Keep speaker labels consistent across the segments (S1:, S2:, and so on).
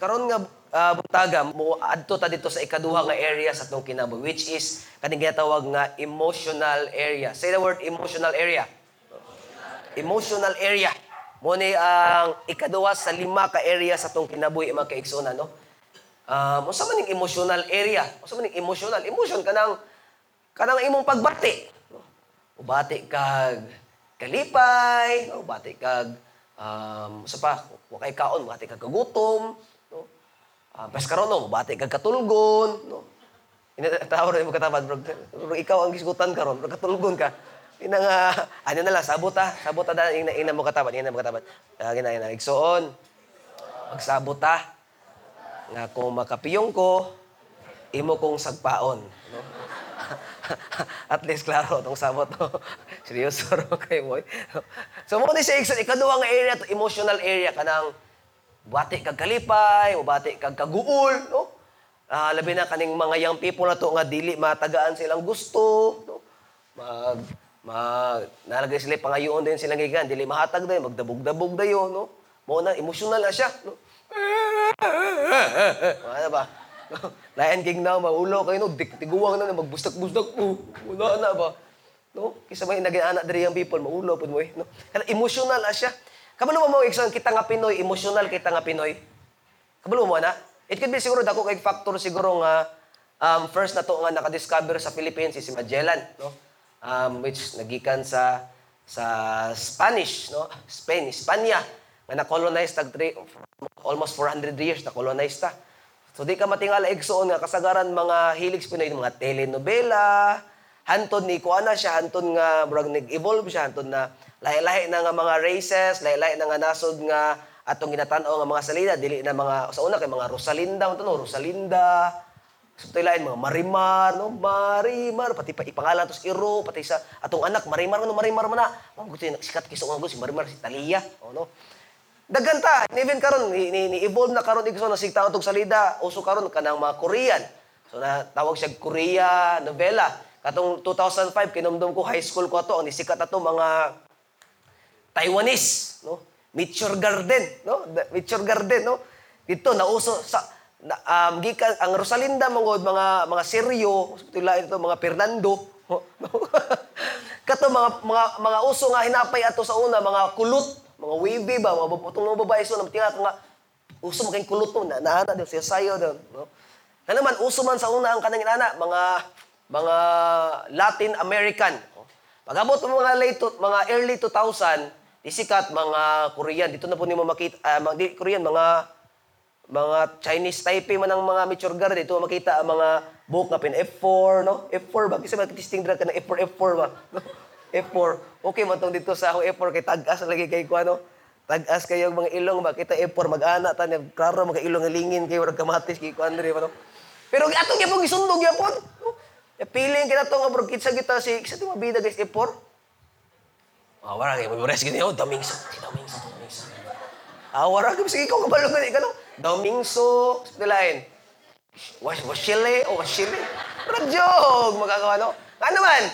S1: karon nga uh, buntaga mo adto ta dito sa ikaduha nga area sa atong kinabuhi which is kaning ginatawag nga emotional area. Say the word emotional area. Emotional area. Mo ni ang ikaduha sa lima ka area sa atong kinabuhi mga kaigsoon no. Um, uh, man ning emotional area? Unsa man ning emotional? Emotion kanang kanang imong pagbati. No? Ubati kag kalipay, ubati kag um, sa pa, wakay kaon, bati kag kagutom? Uh, karon no, bati kag katulgon, no? Ina tawag mo katabad, bro. Ikaw ang gisgutan karon, bro, katulgon ka. Ina nga, ano na lang, sabot ha. Sabot ha dahil ina, ina mo katabad, ina mo katabad. Uh, ina, ina, igsoon. Magsabot ha. Nga kung makapiyong ko, imo kong sagpaon. No? At least klaro tong sabot no. Seryoso ro kay boy. so mo ni ikaduha nga area to emotional area kanang bati kag kalipay, o kag kaguol, no? Uh, labi na kaning mga young people na to nga dili matagaan silang gusto, no? Mag mag nalagay sila pangayoon din silang gigan, dili mahatag dayon, magdabog-dabog dayon, no? Mo na emotional na siya, no? ano ba? Lion King na, maulo kayo, no? Tiguwang na, magbustak-bustak mo. Wala na ba? No? Kisa may naging anak dari ang people, maulo po mo eh. No? Emotional na siya. Kabalo mo iksan, kita nga Pinoy, emotional kita nga Pinoy. Kabalo mo na? It could be siguro, dako kay factor siguro nga, um, first na to nga nakadiscover sa Philippines, si Magellan, no? Um, which nagikan sa sa Spanish, no? Spain, Espanya, nga na-colonize tag almost 400 years na colonize ta. So di ka matingala igsoon nga kasagaran mga hilig Pinoy mga telenovela, hantod ni kuana siya hantod nga murag nag-evolve siya hantod na lahi-lahi na nga mga races, lahi-lahi na nga nasod nga atong ginatan-o nga mga salida dili na mga sa una kay mga Rosalinda unto no Rosalinda So lain mga Marimar, no? Marimar, pati pa ipangalan to si Iro, pati sa atong anak Marimar no Marimar man na. Mo gusto sikat kiso nga si Marimar si Talia, oh no. Daganta, even karon ni, ni, ni evolve na karon igso na sigta tong salida, uso karon kanang mga Korean. So na tawag siya Korea novela. Katong 2005 kinumdum ko high school ko ato, ang sikat ato mga Taiwanese, no? Mature Garden, no? Mature Garden, no? Dito nauso sa na, um, gikan ang Rosalinda mangod mga mga Seryo, lain ito mga Fernando, no? Kato mga mga mga uso nga hinapay ato sa una mga kulot mga wavy ba, mga baputong mga babae so, tingat nga, uso kayong kulot mo, na naana din, siya sayo din. No? Na naman, uso man sa una ang kanang inana, mga, mga Latin American. Pag-abot mga late, mga early 2000, isikat mga Korean, dito na po nimo makita, uh, mga, di, Korean, mga, mga Chinese Taipei man ang mga mature guard, dito makita ang mga book nga pin F4, no? F4 ba? Kasi mag-testing drug ka ng F4, F4 ba? No? F4. Okay man tong dito sa ako F4 kay tag-as lagi kay kuano. Tag-as kayo mga ilong ba kita F4 mag-ana ta ni klaro mga ilong lingin kay wala kamatis kay kuan diri no. Pero ato gyapon gisundog gyapon. No? E piling kita to nga bro kita si sa timo bida guys F4. Ah, wala kay mo res gini oh Domingso. Si Domingso, Domingso. Ah, wala kay sige ikaw kabalo gani kano. Domingso, dilain. Was was Chile o oh, was Chile. Radyog magagawa no. Ano man?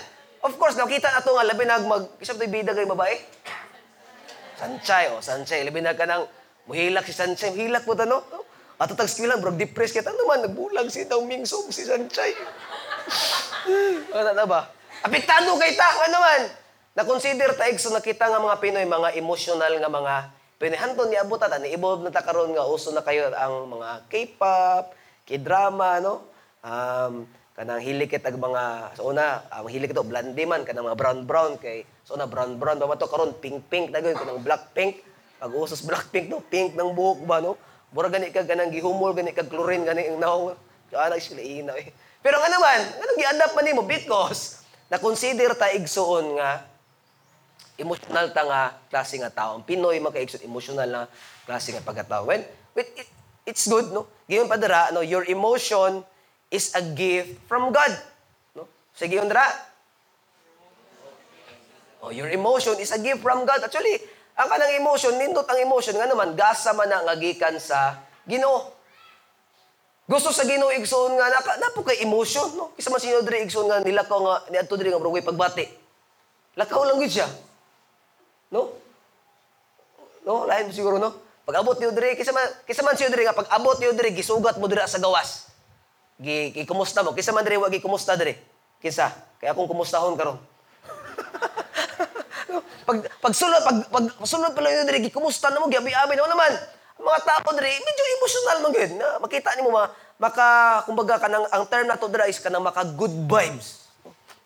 S1: Of course, nakita na ito nga, labi nag mag, isang ito'y bida kay babae. Sanchay, oh, Sanchay. Labi na ka muhilak si Sanchay. Muhilak mo no? At tag lang, bro, depressed kita. Ano man, nagbulag si Daw Mingsog, si Sanchay. ano na ba? Apektado kay ta, ano man. Na-consider ta so nakita nga mga Pinoy, mga emotional nga mga Pinoy. Hanton ni abot ta, ni-evolve na ta karon nga uso na kayo ang mga K-pop, K-drama, no? Um, kanang hilik kit ag mga sa una ang hilik ito blondie man kanang mga brown brown kay so na brown brown ba to karon pink pink dagon kanang black pink pag usos black pink no pink ng buhok ba no mura gani kag kanang gihumol gani kag chlorine gani ang naong so ana sila ina eh. pero nga naman anong gi-adapt man nimo because na consider ta igsuon nga emotional ta nga klase nga tao ang Pinoy makaigsuon emotional na klase nga pagkatao when it, it's good no giyon padara no your emotion is a gift from God. No? Sige yun dra. Oh, your emotion is a gift from God. Actually, ang kanang emotion, nindot ang emotion nga naman, gasa man na ngagikan sa Ginoo. Gusto sa Ginoo igsoon nga naka napo kay emotion, no? Kisa man sino diri igsoon nga nilakaw nga niadto diri nga brogoy pagbati. Lakaw lang gid siya. No? No, lain siguro no. Pag abot niyo diri, kisa man kisa man siyo diri nga pag abot niyo diri gisugat mo diri sa gawas. Gi, gi kumusta mo? Kisa man diri wa gi kumusta diri. Kisa? Kaya akong kumustahon karon. pag pag sulod pag pag sulod pala yun diri kumusta na mo giabi-abi na naman ang mga tao diri medyo emotional man gyud na makita nimo ma maka kumbaga kanang ang term na to dira is kanang maka good vibes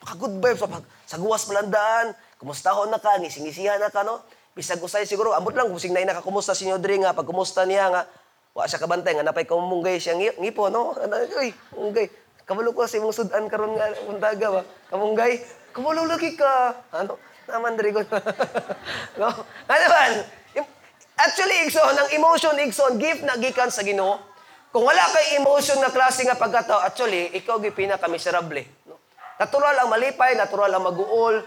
S1: maka good vibes pag sa guwas palandaan kumustahon na ka? Ngising-ngisihan na ka no? Bisag usay siguro ambot lang kung sing na nakakumusta si diri nga pag kumusta niya nga wa siya kabantay nga napay kumunggay siya ngi- ngipo no? Ano, uy munggay kabalo ko sa imong sudan karon nga untaga ba? Kamunggay. Kabalo lagi ka. Ano? Naman diri ko no? Ano man? Actually igsoon ang emotion igsoon gift na gikan sa Ginoo kung wala kay emotion na klase nga pagkatao actually ikaw gi pinaka miserable no? Natural ang malipay natural ang maguol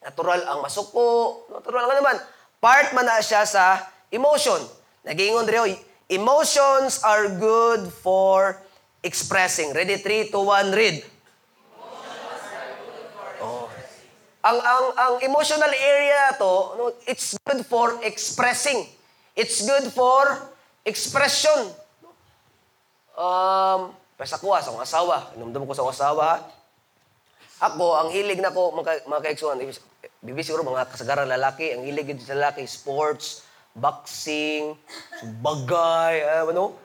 S1: natural ang masuko. Natural nga naman. Part man na siya sa emotion. Nagingon oy emotions are good for expressing. Ready? 3 to 1 read. Ang ang ang emotional area to it's good for expressing. It's good for expression. Um pesa ko sa akong asawa. Inumdum ko sa akong asawa ako ang hilig na ko mga mga kaigsuhan bibi siguro mga kasagaran lalaki ang hilig sa lalaki sports boxing bagay eh, ano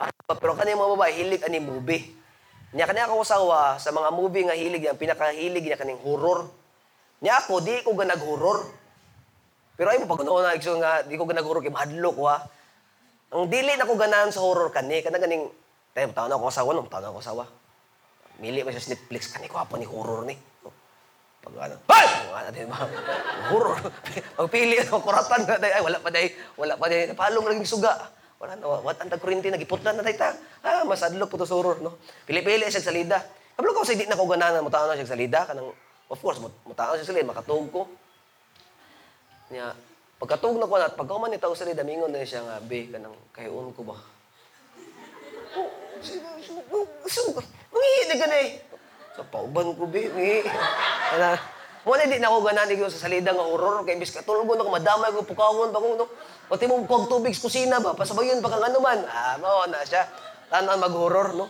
S1: Ah, pero kani mga babae hilig ani movie niya kani akong asawa sa mga movie nga hilig niya pinakahilig niya kaning horror niya ako, di ko ganag horror. Pero ay mo pag na igso nga, di ko ganag horror kay mahadlok ha. Ang dili na ko ganahan sa horror kani, kana ganing, tayo, taon ako asawa, no? taon ako asawa. Mili mo sa Netflix, kani ko ni horror ni. Pag ano, ay! Mga natin ba? Horror. Pagpili kuratan na day, ay, wala pa day, wala pa day, napalong laging suga. Wala na, wat ang tagkurinti, nagiputlan na day ta. Ah, masadlok po to sa horror, no? Pili-pili siya sa. Kabalo ko sa di na ko ganahan, mutaon na siya sa kanang, of course, mut- mutaon siya sa salida, makatug ko. Niya, pagkatug na ko na, at pagka man ni tao sa salida, mingon na siya nga, be, kanang, kahiun ko ba? Mangihi na ganay. Sa pauban ko. Ana, mo na di na ako ganani ko sa salida nga horror kay bis katulog na ko madamay ko pukawon ko no. Pati mo kog tubig sa kusina ba pasabayon pa kang ano man. Ah, mao na siya. Tanan mag-horror no.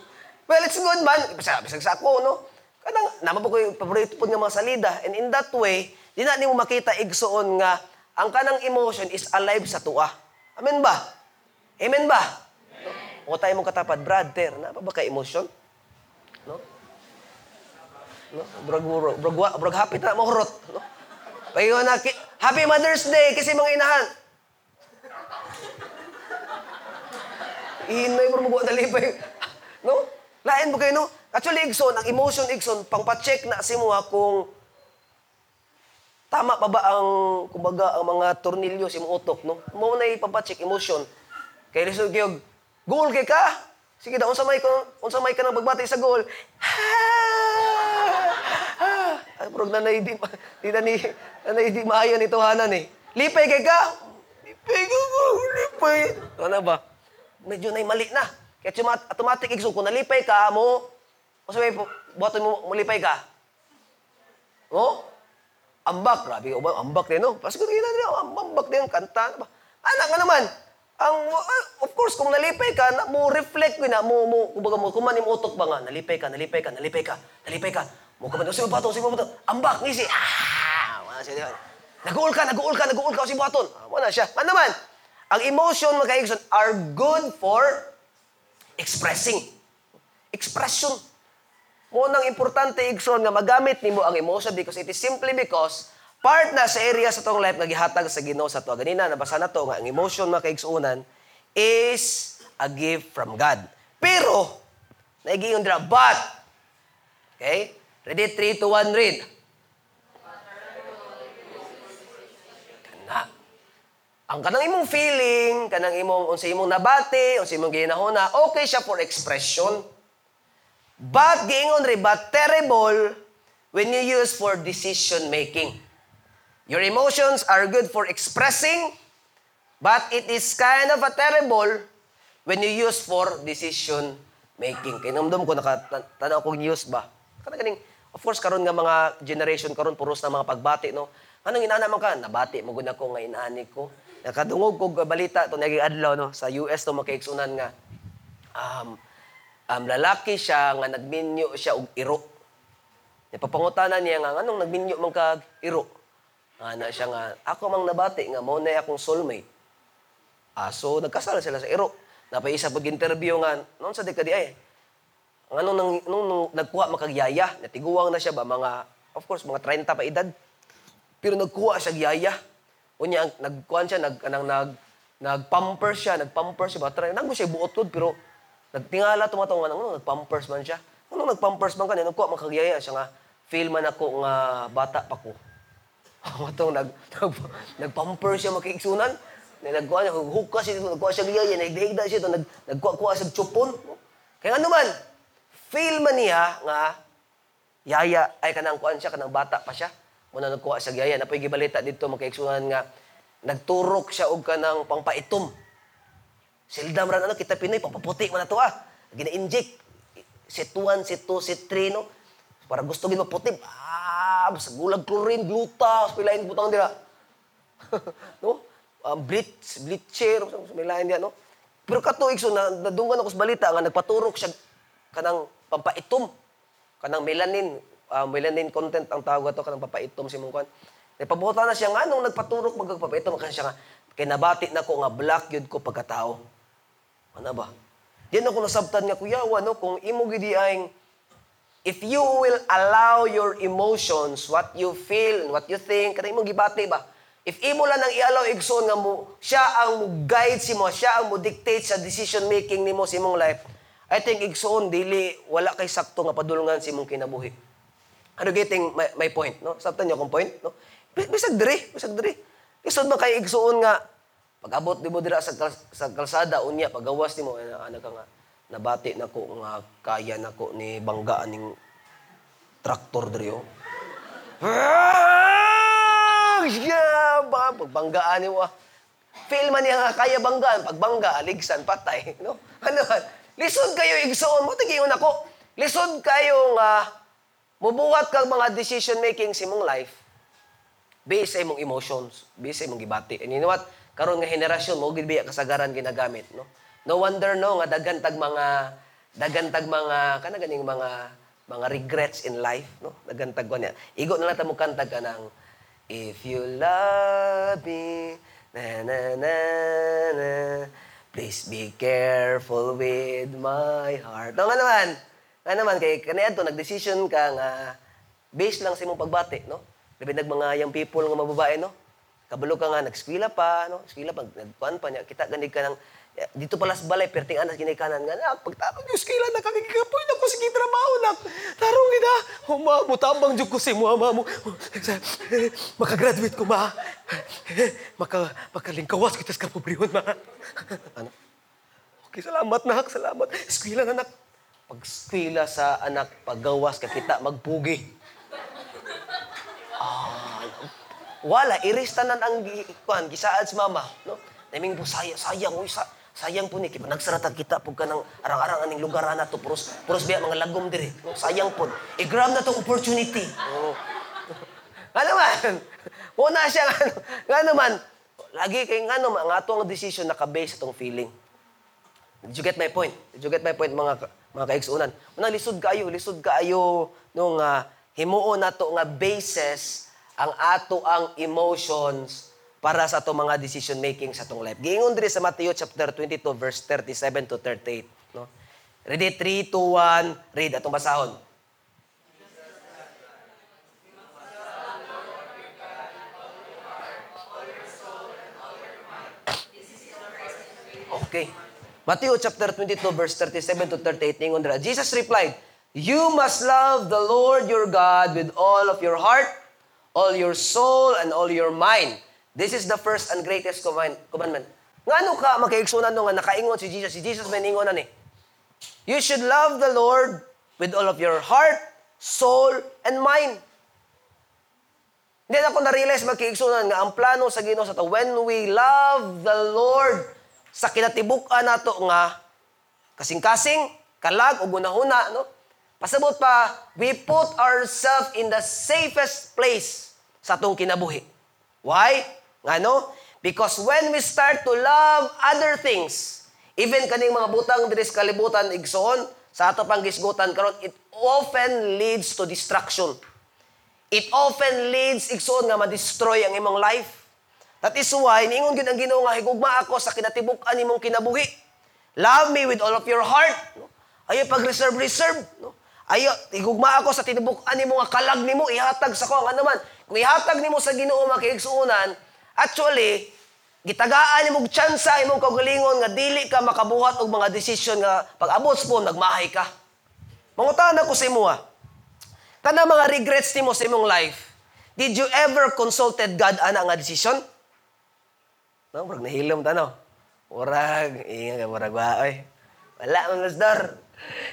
S1: Well, it's good man. Bisag sa ako no. Kanang naman po ko paborito po nga mga salida and in that way, di na nimo makita igsoon nga ang kanang emotion is alive sa tuwa. Amen ba? Amen ba? No? O tayo mong katapat, brother, na ba ka emotion? No? No? Brag, brag, brag, happy na mo hurot. No? Payo na, Happy Mother's Day kasi mga inahan. Ihinay mo mo dalipay. No? Lain mo kayo, no? Actually, Igson, ang emotion, Igson, pang-check na si mo ha, kung tama pa ba ang, kumbaga, ang mga tornilyo sa imong utok, no? Mo na ipapacheck emotion. Kaya lisod kayo, goal kay ka? Sige daw, unsa may unsa may ka nang bagbati sa goal. Ay, prog na di, ma- di na ni, na di maayo ni Tuhanan eh. Lipay kay ka? Lipay ka ko, lipay. Ano ba? Medyo na mali na. Kaya tuma- automatic igso, kung nalipay ka mo, o sabi, buhaton mo, mulipay ka. No? Ambak, grabe ka ba? Ambak din, no? Pasko na gina ambak din, kanta. Ba? Anak nga naman, ang, ah, of course, kung nalipay ka, na, mo reflect ko na, mo, mo, kumbaga mo, kumanim utok ba nga, nalipay ka, nalipay ka, nalipay ka, nalipay ka, mo kumanim, si baton, si baton, ambak, ngisi, ah, wala siya diyan. Nag-uul ka, nag-uul ka, nag-uul ka, si baton. Ah, wala siya. Ano naman, ang emotion, mga kaigson, are good for expressing. Expression. Mo nang importante igsoon nga magamit nimo ang emotion because it is simply because part na sa area sa tong life nga gihatag sa Ginoo sa to. Ganina nabasa na to nga ang emotion mga kaigsuonan is a gift from God. Pero naigingon dira but Okay? Ready 3 to 1 read. Kana. Ang kanang imong feeling, kanang imong unsa imong nabati, unsa imong ginahuna, okay siya for expression. But, giingon rin, but terrible when you use for decision making. Your emotions are good for expressing, but it is kind of a terrible when you use for decision making. Kinumdum ko, nakatanaw ko news ba? Kana ganing, of course, karon nga mga generation karon puros na mga pagbati, no? Anong inana man ka? Nabati mo gud ako nga inaani ko. nakadungog kog balita to naging adlaw no sa US to makaigsunan nga um, um lalaki siya nga nagminyo siya og iro. Napapangutanan niya nga anong nagminyo man kag iro. Nga na siya nga ako mang nabati nga mo na akong soulmate. Ah, so nagkasal sila sa iro. Napaisa pag interview nga noon sa dekadi ay anong nang, nung, nung nagkuha makagyaya, natiguwang na siya ba mga of course mga 30 pa edad. Pero nagkuha siya gyaya. Unya ang nagkuhan siya nag nag nag nagpamper siya, nagpamper siya ba try nagmo siya buot pero nagtingala tumatong nga ano nagpampers man siya. Ano nagpampers man kanya nagkuha makagyaya siya nga feel man ako nga bata pa ko. Matong nag, nag nagpamper siya makiigsunan. Nagkuha niya, hukas siya, nagkuha siya giyaya, nagdihigda siya, nag, nagkuha-kuha siya chupon. Kaya ano man, feel man niya nga, yaya, ay kanang kuan siya, kanang bata pa siya. Muna nagkuha siya giyaya. Napoy gibalita dito, makaigsunan nga, nagturok siya og kanang pangpaitom. Sildam ran ano, kita Pinoy, papaputi man na to ah. Gina-inject. Set 1, set 2, set 3, no? Para gusto gid maputi. Ah, sa gulag chlorine, gluta, pilain butang dira. no? Um, bleach, bleacher, pilain dia, no? Pero kato igso na nadunggan ako sa balita nga nagpaturok siya kanang pampaitom. Kanang melanin, ah, melanin content ang tawag ato kanang papaitom si mong kan. Napabuta na siya nga nung nagpaturok magpapaitom kan siya nga kay nabati na ko nga black yun ko pagkatao. Ano ba? Diyan ako nasabtan nga kuyawa no kung imo gidi aing if you will allow your emotions, what you feel, and what you think, kanang imong gibati ba? If imo lang nang i-allow igsoon nga mo, siya ang mo guide si mo, siya ang mo dictate sa decision making nimo sa imong life. I think igsoon dili wala kay sakto nga padulungan si imong kinabuhi. Ano getting my, my point, no? Sabtan niyo akong point, no? Bis- Bisag diri, bisag diri. Isod man kay igsoon nga pag-abot nimo dira sa kal- sa kalsada unya pagawas nimo ana ka nga nabati nako nga kaya nako ni bangga ning traktor diri oh. Ah! Yeah, ba pagbanggaan nimo ah. Feel man niya nga kaya banggaan, pagbangga aligsan patay, no? Ano? Lisod kayo igsoon mo tigiyon ako. Lisod kayo nga mubuhat kag mga decision making sa imong life based sa imong emotions, based sa imong gibati. And you know what? Karon nga henerasyon mo gid biya kasagaran ginagamit, no? No wonder no nga daghan tag mga daghan tag mga kana ganing mga mga regrets in life, no? Daghan tag niya. Igo na lang ta mo kanta ka If you love me, na na na na, please be careful with my heart. No, nga naman, nga naman, kay kaniad to, nag-decision ka nga, based lang sa imong pagbati, no? Labi nag mga young people nga mababae, no? Kabalo ka nga, nag-eskwela pa, no? Eskwela pa, nagkuhan pa niya. Kita ganig ka ng, dito pala sa balay, perting anas ginikanan nga, nak, pagtapos yung eskwela, nakakikapoy na ko, sige, trabaho, nak. Tarong ina, huma, mutabang dyan ko si mama mo. Makagraduate ko, ma. Maka, makalingkawas kita sa kapobrihon, ma. ano? Okay, salamat, nak, salamat. Eskwela na, nak. Pag eskwela sa anak, paggawas ka kita, magpugi. wala iris tanan ang kuan gisaad sa mama no naming po sayang sayang oy sa, sayang po ni kay nagsaratag kita pug kanang arang-arang aning lugar na to puros. Puros biya mga lagom diri. No sayang po. I-grab na tong opportunity. Oh. ano man una siya. Nga ano, nga naman. Lagi kay nga naman ang ato ang decision naka-base sa tong feeling. Did you get my point? Did you get my point mga ka- mga kaigsunan? Una lisod kaayo, lisod kaayo nung uh, himuon nato nga basis ang ato ang emotions para sa ato mga decision making sa atong life. Giingon diri sa Matthew chapter 22 verse 37 to 38, no? Ready 3 2 1, read atong basahon. Okay. Matthew chapter 22 verse 37 to 38 ningon dira. Jesus replied, "You must love the Lord your God with all of your heart, all your soul, and all your mind. This is the first and greatest command- commandment." Ngano ka makaigsunan no nga nakaingon si Jesus? Si Jesus may ningon ani. You should love the Lord with all of your heart, soul, and mind. Hindi na ako na-realize magkiigsunan nga ang plano sa Ginoo sa to when we love the Lord sa kinatibuk-an nato nga kasing-kasing, kalag ug hunahuna no. Pasabot pa, we put ourselves in the safest place sa atong kinabuhi. Why? Ngano? Because when we start to love other things, even kaning mga butang diri kalibutan igsoon, sa ato pang gisgutan karon, it often leads to destruction. It often leads igsoon nga ma-destroy ang imong life. That is why, niingon gid ang Ginoo nga higugma ako sa kinatibuk-an nimong kinabuhi. Love me with all of your heart. No? Ayo pag-reserve, reserve. No? Ayo, higugma ako sa tinibuk-an nimo nga kalag nimo, ihatag sa ko. Nga naman, kung ihatag nimo sa Ginoo makiigsuunan, actually, gitagaan nimo og tsansa imong kaugalingon nga dili ka makabuhat og mga desisyon nga pag-abot po nagmahay ka. Mangutana ko sa imo ha. Tanang mga regrets nimo sa imong life. Did you ever consulted God ana nga decision? No, murag nahilom ta no. Murag, inga ka murag ba oy. Wala man lasdor.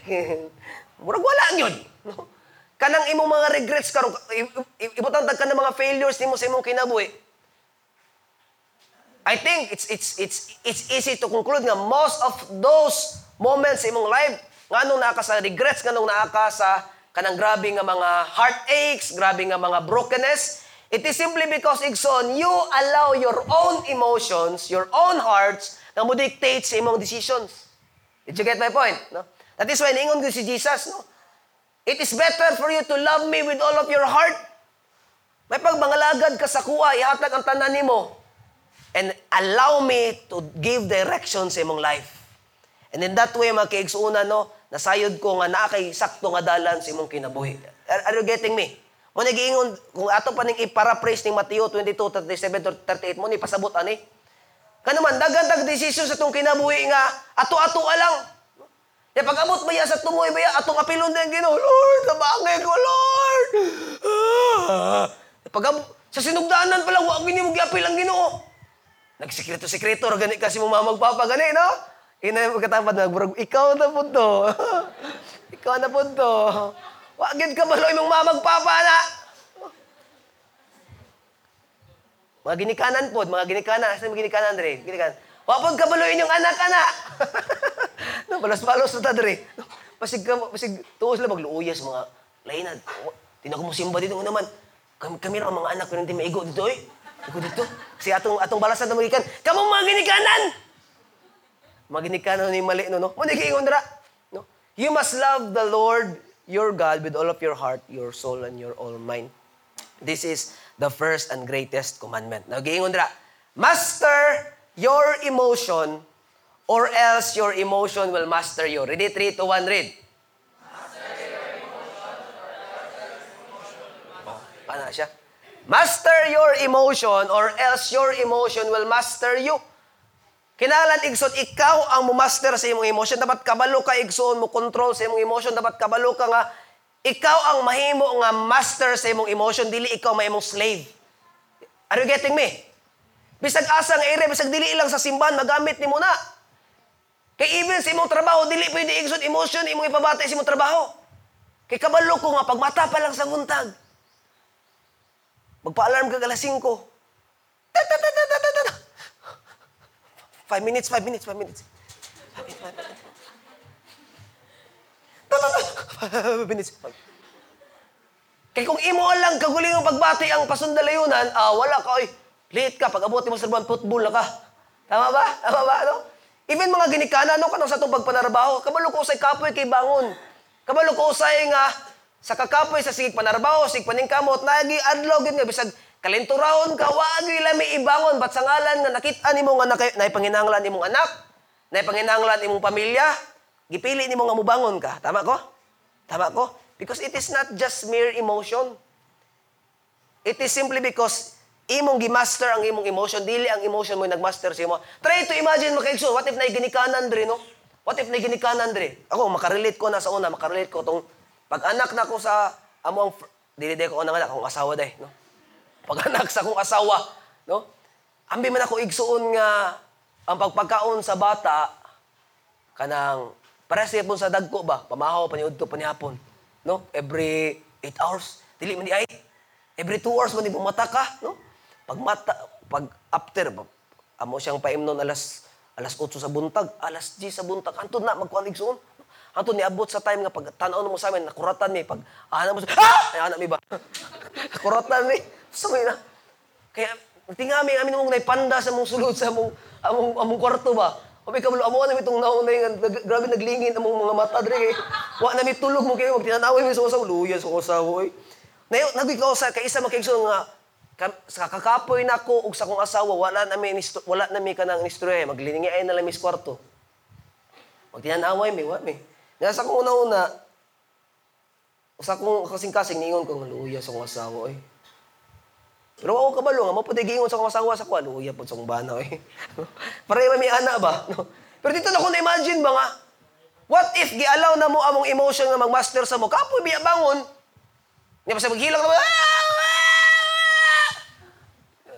S1: murag wala gyud. No? Kanang imong mga regrets karon ibutang tag ka ng mga failures nimo sa imong kinabuhi. I think it's it's it's it's easy to conclude nga most of those moments sa imong life nganong naa ka sa regrets nganong naa ka sa kanang grabe nga mga heartaches, grabe nga mga brokenness, it is simply because igsoon you allow your own emotions, your own hearts na mo dictate sa imong decisions. Did you get my point? No? That is why ningon ko si Jesus, no? It is better for you to love me with all of your heart. May pagbangalagad ka sa kuha, ihatag ang tanan nimo and allow me to give direction sa imong life. And in that way, mga no, nasayod ko nga naa kay sakto nga dalan sa imong kinabuhi. Are, are you getting me? Mo nagiingon kung ato pa ning i-paraphrase ning Mateo 22:37 to 38 mo ni pasabot ani. Kanuman daghan tag desisyon sa tong kinabuhi nga ato-ato lang. Ya pag abot ba sa tumoy ba atong apilon din Ginoo, Lord, nabangay ko, Lord. Ah. Pag sa sinugdanan pa lang wa gini mo giapil ang Ginoo. Nagsikreto-sikreto gani kasi mo mamagpapa gani, no? Ina mo katapad nagburag ikaw na pud to. ikaw na pud to. Wa gid ka baloy mong mamagpapa na. Mga ginikanan pod, mga ginikanan, asa mga ginikanan dre? Ginikanan. Wa pod ka baloy inyong anak ana. no, balas-balos na ta dre. Pasig ka, pasig tuos lang magluuyas mga lainad. Tinako mo simba dito naman. Kami, kami ra ang mga anak pero hindi maigo dito eh. Igo dito. Kasi atong atong balasan na magikan. Kamo mga ginikanan. Mga ginikanan ni mali no no. Mo giingon dra. No. You must love the Lord your God with all of your heart, your soul and your all mind. This is the first and greatest commandment. Now giingon dra. Master your emotion or else your emotion will master you. Ready? 3 to 1 read. Paano siya? Master your emotion or else your emotion will master you. Kinahanglan igsoon ikaw ang mumaster sa imong emotion. Dapat kabalo ka igsoon mo control sa imong emotion. Dapat kabalo ka nga ikaw ang mahimo nga master sa imong emotion dili ikaw mahimong slave. Are you getting me? Bisag asa nga ere, bisag dili lang sa simbahan magamit nimo na. Kay even sa imong trabaho dili pwede igsoon emotion imong ipabata sa imong trabaho. Kay kabalo ko nga pagmata pa lang sa buntag. Magpa-alarm ka alas 5. Ta ta ta ta ta ta ta. Five minutes, five minutes, five minutes. Five minutes, five minutes. Kay kung imo lang kaguling ang pagbati ang pasundalayunan, ah, wala ka, oy. Late ka, pag abot mo sa buwan, football na ka. Tama ba? Tama ba, no? Even mga ginikana, no, kanang sa itong pagpanarabaho, kabalo ko usay kapoy kay bangon. Kabalo ko usay nga, sa kakapoy sa sigig panarbaho, sig paningkamot, nagi adlaw gid nga bisag kalenturahon ka wagi lami ibangon bat sa ngalan nga nakita nimo nga nakay nay panginahanglan imong anak, nay panginahanglan imong pamilya, gipili nimo nga mubangon ka. Tama ko? Tama ko? Because it is not just mere emotion. It is simply because imong gimaster ang imong emotion, dili ang emotion mo nagmaster sa imo. Try to imagine makaigso, what if na ginikanan dre, no? What if na ginikanan dre? Ako, makarelate ko na sa una, makarelate ko tong pag anak na ko sa among dili ko unang anak akong asawa day, no. Pag anak sa akong asawa, no. Ambi man ako igsuon nga ang pagpagkaon sa bata kanang para siya sa dagko ba, pamahaw paniudto panihapon, no. Every 8 hours, dili man di ay. Every 2 hours man di bumata ka, no. Pag mata, pag after amo siyang paimnon alas alas 8 sa buntag, alas 10 sa buntag, antod na magkuan igsuon. Ato niabot sa time nga pag tanaw mo sa amin, nakuratan mi. Pag ana mo sa, ah! Ay, ana mi ba? nakuratan mi. Sa na. Kaya, tingami amin mong naipanda sa mong sulod sa among among among kwarto ba. Obi kabalo amo na mitong naunay nga grabe naglingin among mga mata dire kay wa na mitulog mo kay magtinanaw mi sa usaw luya sa usaw oy. Nayo nagikaw sa kay isa makigso nga sa kakapoy nako ug sa kong asawa wala na nisto- wala na mi kanang istorya magliningi ay na lang mi sa kwarto. Magtinanaway mi wa mi. Nga sa kong una-una usa kong kasing-kasing ningon ko luya sa kong asawa oy. Pero ako kabalo nga, maputi giingon sa kong asawa sa kwa, luya po sa kong bana, eh. Pareho may ana ba? No? Pero dito na ko na-imagine ba nga, what if gialaw na mo among emotion nga magmaster sa mo, kapoy biya bangon, nga pa sa maghilang na,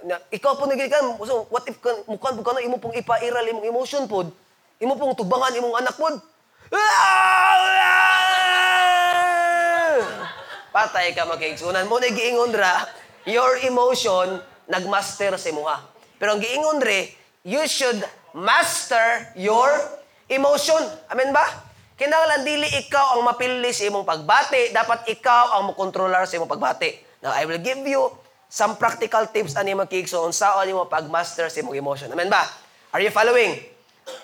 S1: na, ikaw po nagigikan, so what if kan, mukan po ka na, imo pong ipairal imong emotion pod, imo pong tubangan imong anak pod, Patay ka magkaigsunan. Mo na giingon ra, your emotion nagmaster sa imuha. Pero ang giingon re, you should master your emotion. Amen ba? Kinahanglan dili ikaw ang mapili sa imong pagbati, dapat ikaw ang mokontrolar sa imong pagbati. Now, I will give you some practical tips ani magkiigsoon sa ani mo pagmaster sa imong emotion. Amen ba? Are you following?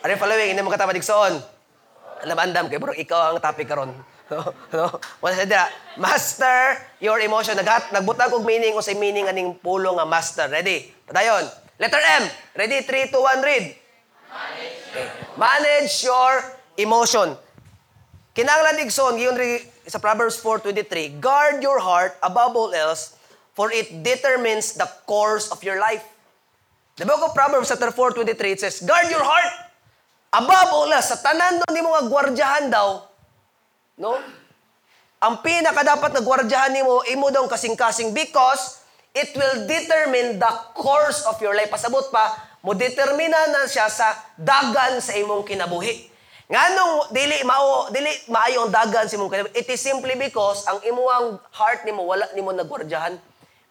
S1: Are you following? Hindi mo katapad igsoon. Alam andam kay bro, ikaw ang topic karon. no? no? Wala sa. Master your emotion. Naghat nagbutang og meaning o sa meaning aning pulo nga master. Ready? Padayon. Letter M. Ready? 3 2 1 read. Okay. Manage your emotion. Kinahanglan igsoon giyon sa Proverbs 4:23, guard your heart above all else for it determines the course of your life. The book of Proverbs chapter 4:23 it says, guard your heart above all. Sa tanan ni mga gwardyahan daw, no? Ang pinaka dapat na gwardyahan nimo imo daw kasing-kasing because it will determine the course of your life. Pasabot pa, mo determina na siya sa dagan sa imong kinabuhi. Nganong dili mao dili maayo ang dagan sa imong kinabuhi. It is simply because ang imuang heart nimo wala nimo nagwardyahan.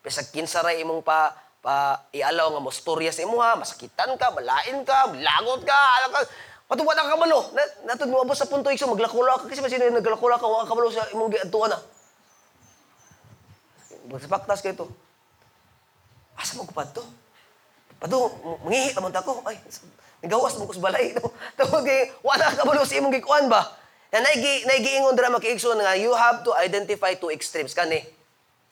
S1: Bisag kinsa ra imong pa pa ialaw nga mo storya sa imuha, masakitan ka, malain ka, lagot ka, ala ka. Patuwa na ka kabalo. Na, natud mo abot sa punto ikso maglakula ka kasi masino yung naglakula ka wa ka kabalo sa imong giadtuan na. Sa paktas kay to. Asa mo kupad to? Pado, mangihi naman ta ko. Ay, nagawas mo ko sa balay. Tawag kay, wala ka kabalo sa imong gikuan ba? Na naigi, naigiingon dira makiigsoon nga, you have to identify two extremes. Kani,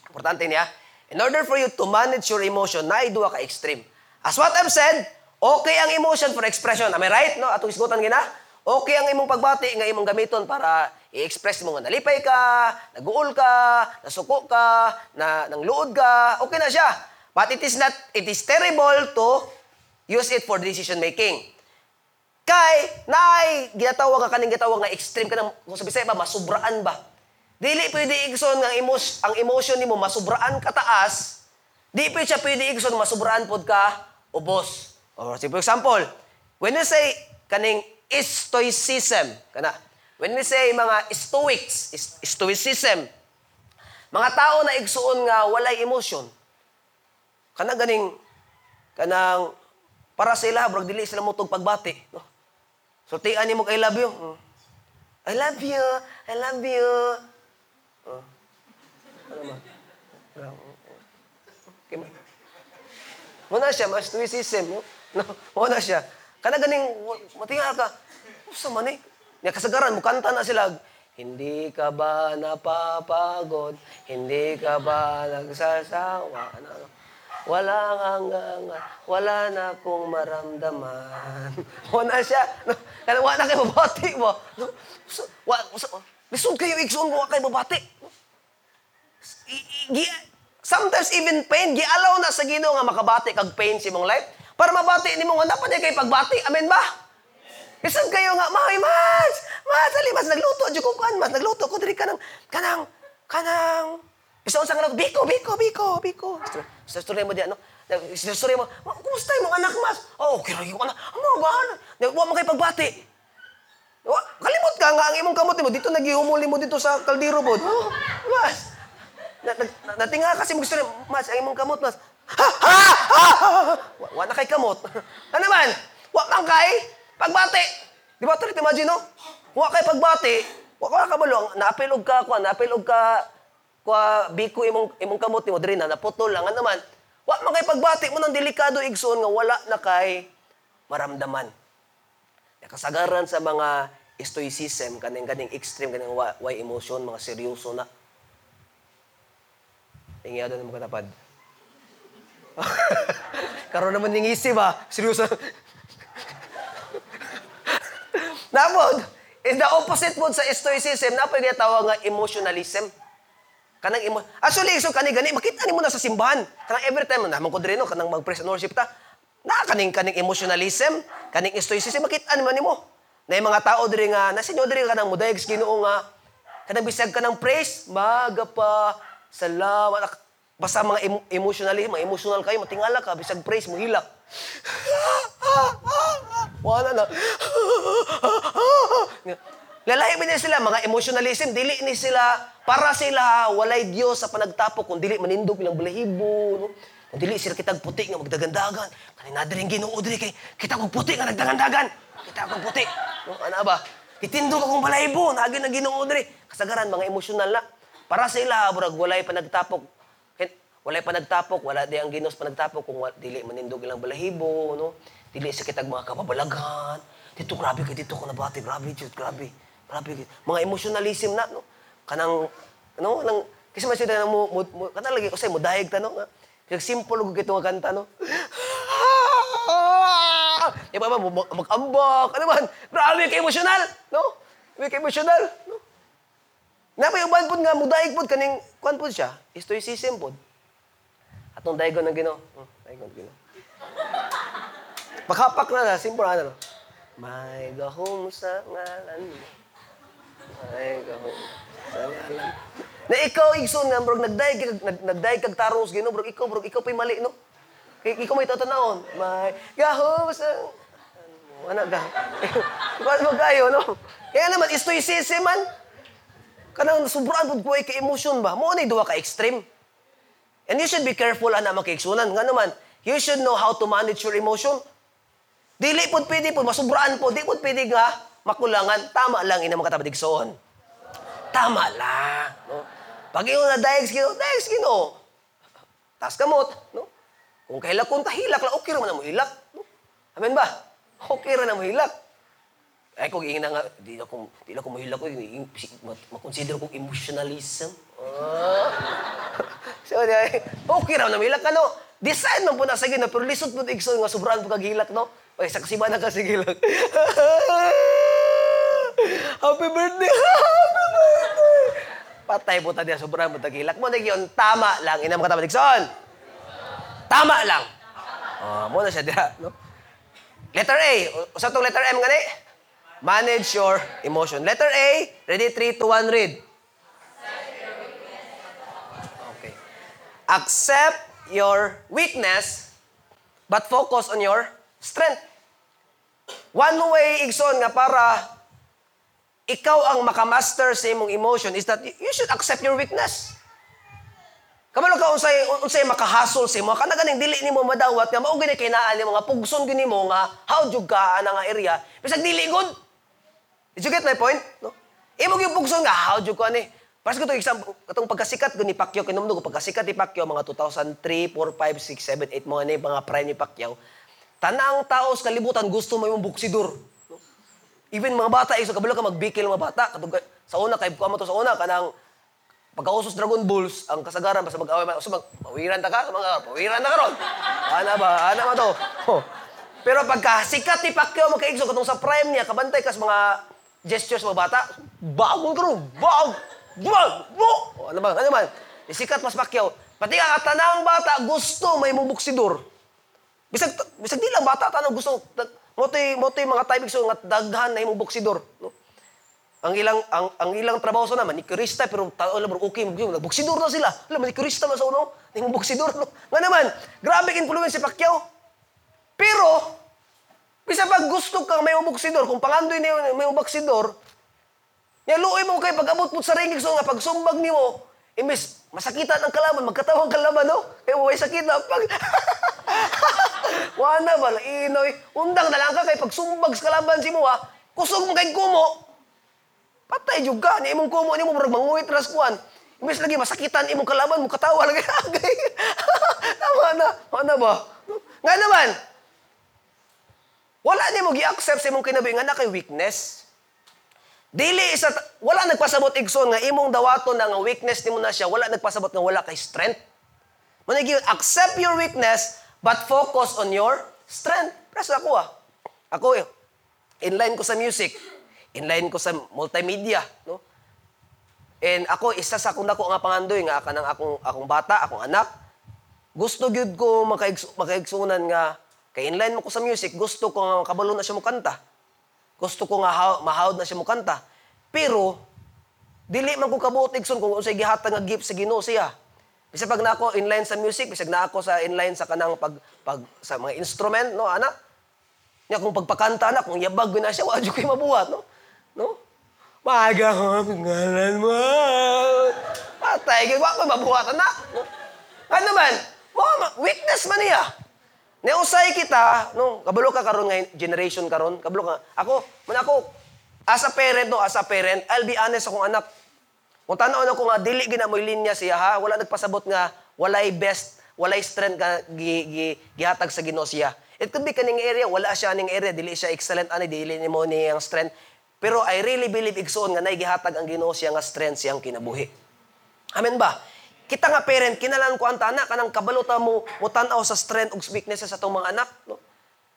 S1: importante niya, in order for you to manage your emotion, na ka extreme. As what I've said, okay ang emotion for expression. Am I right? No? Atong isgutan gina? Okay ang imong pagbati nga imong gamiton para i-express mo nga nalipay ka, naguol ka, nasuko ka, na nangluod ka, okay na siya. But it is not, it is terrible to use it for decision making. Kay, naay, ginatawag ka kaning ginatawag nga extreme ka ng, kung sabi sa'yo ba, masubraan ba? Dili pwede igsoon nga emos, ang emotion nimo masubraan ka taas, di pwede siya pwede igsoon masubraan pod ka ubos. Or say, for example, when you say kaning stoicism, kana, when we say mga stoics, is- stoicism, mga tao na igsuon nga walay emotion, kana ganing kanang para sa ila brag dili sila mutog pagbati no so tian nimo I love you Mm. I love you I love you oh. ano ba okay Muna siya, mas stoicism, no? No? Muna siya. Kana ganing, matinga ka, usa man eh. Nga kasagaran, mukanta na sila, hindi ka ba napapagod? Hindi ka ba nagsasawa? Ano? Wala hanggang, wala na akong maramdaman. Muna siya. No? Kana wala na kayo babati mo. No? So, wa, so, lisod kayo, iksoon mo, wa kayo babati. I- i- sometimes even pain, gialaw na sa Ginoo nga makabati kag pain sa imong life para mabati nimo nga dapat niya kay pagbati. Amen ba? Bisan kayo nga, May, mas! Mas, ali, mas nagluto, dyan ko kuan, mas nagluto ko diri kanang, kanang, kanang, Bisan sa nga, biko, biko, biko, biko. Sa story mo di, ano, sa story mo, "Ma, kumusta yung anak, mas? Oh, okay, rin yung anak. Ano ba? Huwag mo kayo pagbati. Kalimot ka nga ang imong kamot mo. Dito nagihumuli mo dito sa kaldero bod. Oh, mas. Na, na, na, natinga kasi mo gusto mas, ang imong kamot, mas. Ha! Ha! Ha! Wa, wa na kay kamot. ano man? Wa kang kay pagbati. Di ba, Tarit, imagine, no? Wa kay pagbati. Wa ka kabalo. Naapil og ka, kwa, naapil og ka, kwa, biko imong, imong kamot mo, diri na, naputol lang. Ano man? Wa man kay pagbati mo ng delikado igsoon nga wala na kay maramdaman. Kasagaran sa mga stoicism, kaning kaning extreme, kaning wa, way emotion, mga seryoso na. Tingya doon mo katapad. Karoon naman ng isip ha. Seryoso. Napod, is the opposite po sa stoicism, na pwede tawag nga emotionalism. Kanang emo Actually, so kani gani makita nimo na sa simbahan. Kanang every time na ko diri no kanang mag-praise and worship ta. Na kaning kaning emotionalism, kaning stoicism makita nimo nimo. Na yung mga tao diri nga na sinyo diri kanang mudayeg sa Ginoo nga kanang bisag kanang praise, maga salamat. Basta mga emo- emotionally, mga emotional kayo, matingala ka, bisag praise mo hilak. Wala na. Lalahi ba sila, mga emotionalism, dili ni sila, para sila, walay Diyos sa panagtapok, kung dili manindog ilang balahibo, no? kung dili sila kitag puti nga magdagandagan, kanina diri ginoo diri kay kita kong puti nga nagdagandagan, kita kong puti. No, ana ba? Itindog akong balahibo, nagi na ginoo diri. Kasagaran, mga emosyonal na. Para sa ila, burag walay panagtapok, Ken- walay panagtapok, wala di ang ginos panagtapok kung wa- dili manindog ilang balahibo, no? Dili sa kitag mga kababalaghan. Dito grabe kay dito ko nabati, grabe jud, grabe. Grabe. Mga emotionalism na, no? Kanang ano, nang kasi man sila mo, mo, mo kanang lagi usay mo dahig ta no nga. Kag simple ug kito nga kanta no. Di ba ba mag- mag-ambak, ano man? Grabe kay emotional, no? Grabe kay emotional, no? Napay uban pod nga mudaig pod kaning kuan pod siya, stoicism pod. Atong daigon ng Ginoo. Hmm, daigon ng Ginoo. Paghapak na na, simple na no. May gahom sa ngalan mo. May gahom sa ngalan. Na ikaw igsoon nga bro nagdaig kag nag- nagdaig kag tarong sa Ginoo bro ikaw bro ikaw pay mali no. Kay ikaw may tatanawon. May gahom sa ano ga? Kuan mo kayo no. Kaya naman stoicism man. Kanang sobrang pud ko kay emotion ba? Mo ni duwa ka extreme. And you should be careful ana makiigsunan. Nga naman, you should know how to manage your emotion. Dili pud pwede po, masubraan po, di pud pwede nga makulangan. Tama lang ina mga katabadigsoon. Tama lang. No? Pag iyong na daig skino, daig skino. Tas kamot. No? Kung kahilak kung tahilak lang, okay raman na mo hilak. No? Amen ba? Okay ra na mo hilak. Ay, kung ingin na nga, di na kung, di na kung mahilak ko, makonsider kong emotionalism. Ah. so, di, okay raw na mahilak ka, no? Decide man po na sige na, pero lisod po igsoon nga sobrang po kagilak, no? Okay, saksiba na ka sige lang. Happy birthday! Happy birthday! Patay po tayo, sobrang po kagilak. Mo na yun, tama lang. Ina mga tabatigson. Tama lang. Oh, mo na siya diha, no? Letter A. O- Sa itong letter M gani? Manage your emotion. Letter A. Ready? 3, 2, 1, read. Accept your weakness, but focus on your strength. One way, Igson, nga para ikaw ang makamaster sa imong emotion is that you should accept your weakness. Kamalo ka unsay unsay makahasol sa imo kana ganing dili nimo madawat nga mao gani kay naa nimo nga pugson gini mo nga how jud ka ana nga area bisag dili good. Did you get my point? No? Imo gyud pugson nga how jud ka ni. Ko to example katong pagkasikat gani Pacquiao kinumdum ko pagkasikat ni Pacquiao mga 2003, 4, 5, 6, 7, 8 mga ni mga prime ni Pacquiao. Tanang tao sa kalibutan gusto mo yung buksidor. No? Even mga bata, isa kabalo ka magbikil mga bata. Katong, sa una, kay mo to sa una, kanang pagkausos Dragon Balls, ang kasagaran, basta mag-away, so mag, pawiran ta ka, mga, pawiran na ka ron. Ana ba, ana ba to? Oh. Pero pagka sikat ni Pacquiao, magkaigso, katong sa prime niya, kabantay kas mga gestures mga bata, bagong ka ron, Oh, ano ba, ano man, sikat mas Pacquiao. Pati ang tanang bata, gusto may mubuksidor. Bisag bisag di lang bata tanong gusto motoy motoy mga timing so nga daghan na imong boksidor no. Ang ilang ang, ang ilang trabaho sa naman ni Krista pero tao lang okay mo nagboksidor na sila. Alam ni Krista man sa uno, ni imong boksidor no. Nga naman, grabe influence si Pacquiao. Pero bisa pag gusto kang may boksidor, kung pangandoy ni may boksidor, nya luoy mo kay pag abot mo sa ringig so nga pag sumbag nimo, imbes masakitan ang kalaban, magkatawang kalaban no. Kay mo sakit na pag Wala ba, inoy. Undang na lang ka kay pagsumbag sa kalaban si mo ha. Kusog mo kay kumo. Patay juga ni imong kumo ni mo murag manguwit ras kuan. Imbes lagi masakitan imong kalaban mo katawa lagi. Tama na. Ano ba? Nga naman, wala niya mo gi-accept sa imong kinabuhi nga na kay weakness. Dili isa wala nagpasabot igsoon nga imong dawaton nga weakness nimo na siya, wala nagpasabot nga wala kay strength. Manigi accept your weakness but focus on your strength. Press ako ah. Ako eh, inline ko sa music, inline ko sa multimedia, no? And ako isa sa akong dako nga pangandoy nga kanang akong akong bata, akong anak. Gusto gyud ko makaigsu, makaigsunan nga kay inline mo ko sa music, gusto ko nga kabalo na siya mo kanta. Gusto ko nga ha- mahawd na siya mo kanta. Pero, dili man ko kabuot igsoon kung unsay gihatag nga gift sa Ginoo siya. Bisag pag na ako inline sa music, bisag na ako sa inline sa kanang pag, pag sa mga instrument, no, ana. Nya kung pagpakanta na, kung yabag na siya, wadyo ko'y mabuhat, no? No? Maga ko, ngalan mo. Patay, kaya wa ko'y mabuhat, na. No? Ano man, mo, weakness man niya. Neusay kita, no, kabalo ka karon nga generation karon, kabalo ka. Ako, man ako as a parent no, as a parent, I'll be honest akong anak. Kung tanaw na ko nga dili gina mo linya siya ha, wala nagpasabot nga walay best, walay strength nga gi, gi, gihatag sa Ginoo siya. It could be kaning area, wala siya ning area, dili siya excellent ani, dili nimo ni ang strength. Pero I really believe igsoon nga nay gihatag ang Ginoo siya nga strength siyang kinabuhi. Amen ba? Kita nga parent, kinalan ko ang tanak, kanang kabalota mo, mo tanaw sa strength ug weaknesses sa itong mga anak. No?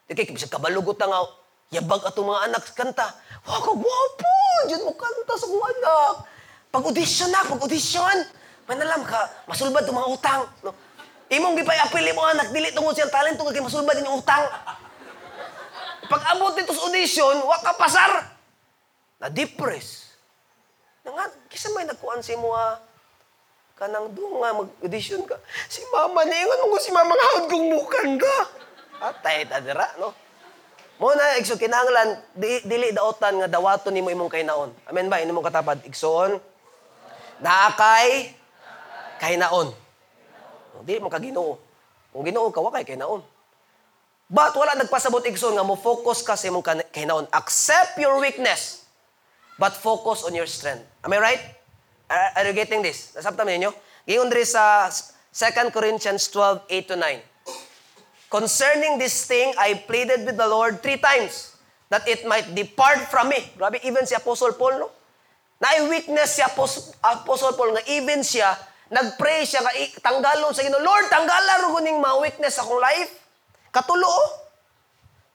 S1: Di kay bisag kabalugot na nga, yabag atong mga anak kanta. Wow, ka gwapo! Diyan mo kanta sa kong anak. Pag-audition na, pag-audition. Manalam ka, masulbad itong mga utang. No? Imong gipay apili mo anak, dili tungod siyang talento kay masulbad din yung utang. Pag abot dito sa audition, wa ka pasar. Na-depress. Nga, kisa may nagkuhan si mo ah, kanang doon nga mag-audition ka. Si mama na ingon mo si mama nga hawad kong mukan ka. Atay ta dira, no? Mo na igso kinahanglan di, dili daotan nga dawaton nimo imong kainaon. Amen ba? Inimo katapad igsoon. Naakay kainaon. Di mo ka Ginoo. Kung Ginoo ka wa kay kainaon. But wala nagpasabot igsoon nga mo focus ka sa imong kainaon. Accept your weakness but focus on your strength. Am I right? Are, are you getting this? Nasabtan ninyo? Ngayon diri sa 2 Corinthians 12, 8 to 9. Concerning this thing, I pleaded with the Lord three times that it might depart from me. Grabe, even si Apostle Paul, no? Na-witness si Apos- Apostle Paul nga even siya, nag-pray siya nga tanggalon sa Ginoo. Lord, tanggalan ro kuning sa akong life. Katulo, oh.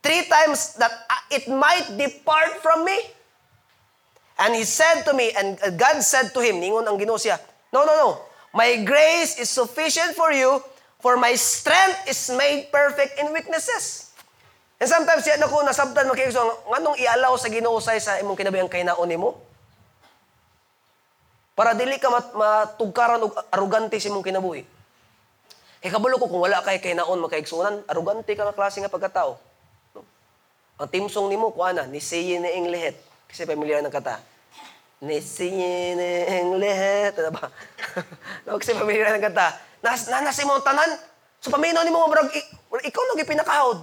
S1: Three times that uh, it might depart from me. And he said to me, and God said to him, ningon ang Ginoo siya, No, no, no. My grace is sufficient for you, for my strength is made perfect in weaknesses. And sometimes yan ako nasabtan mo kayo, so, nganong ialaw sa Ginoo say sa imong kinabayang kainaon nimo? Para dili ka mat matugkaran og arugante sa imong kinabuhi. Kay kabalo ko kung wala kay kainaon makaigsunan, arugante ka nga klase nga pagkatao. No? Ang timsong nimo kuha na, ni siye na ing lihet. Kasi familiar ng kata. Ni siye na ing lihet. Ano ba? no, kasi familiar ng kata. Nas, nanas mo ang tanan. So paminaw nimo mo i, ikaw nagi pinakahod.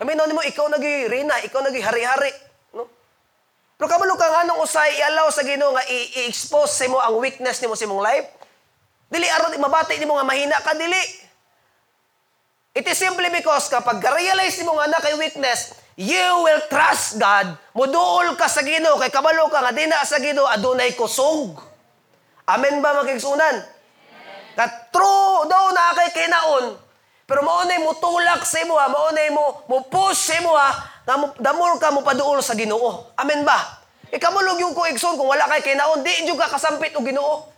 S1: Paminaw nimo ikaw nagi rina, ikaw nagi hari-hari. No? Pero kabalo ka nga nung usay i-allow sa Ginoo nga i-expose sa mo ang weakness nimo sa imong life. Dili aron mabati nimo nga mahina ka dili. It is simply because kapag realize mo nga na kay weakness, you will trust God. Muduol ka sa Ginoo kay kabalo ka nga di na sa Ginoo adunay kusog. Amen ba makigsunan? That true daw na kay kinaon. Pero maunay mo tulak sa imo maunay mo mo push sa imo nga mo- damor ka mo paduol sa Ginoo. Amen ba? Ikamulog yung ko igsoon kung wala kay kinaon, di jud ka kasampit og Ginoo.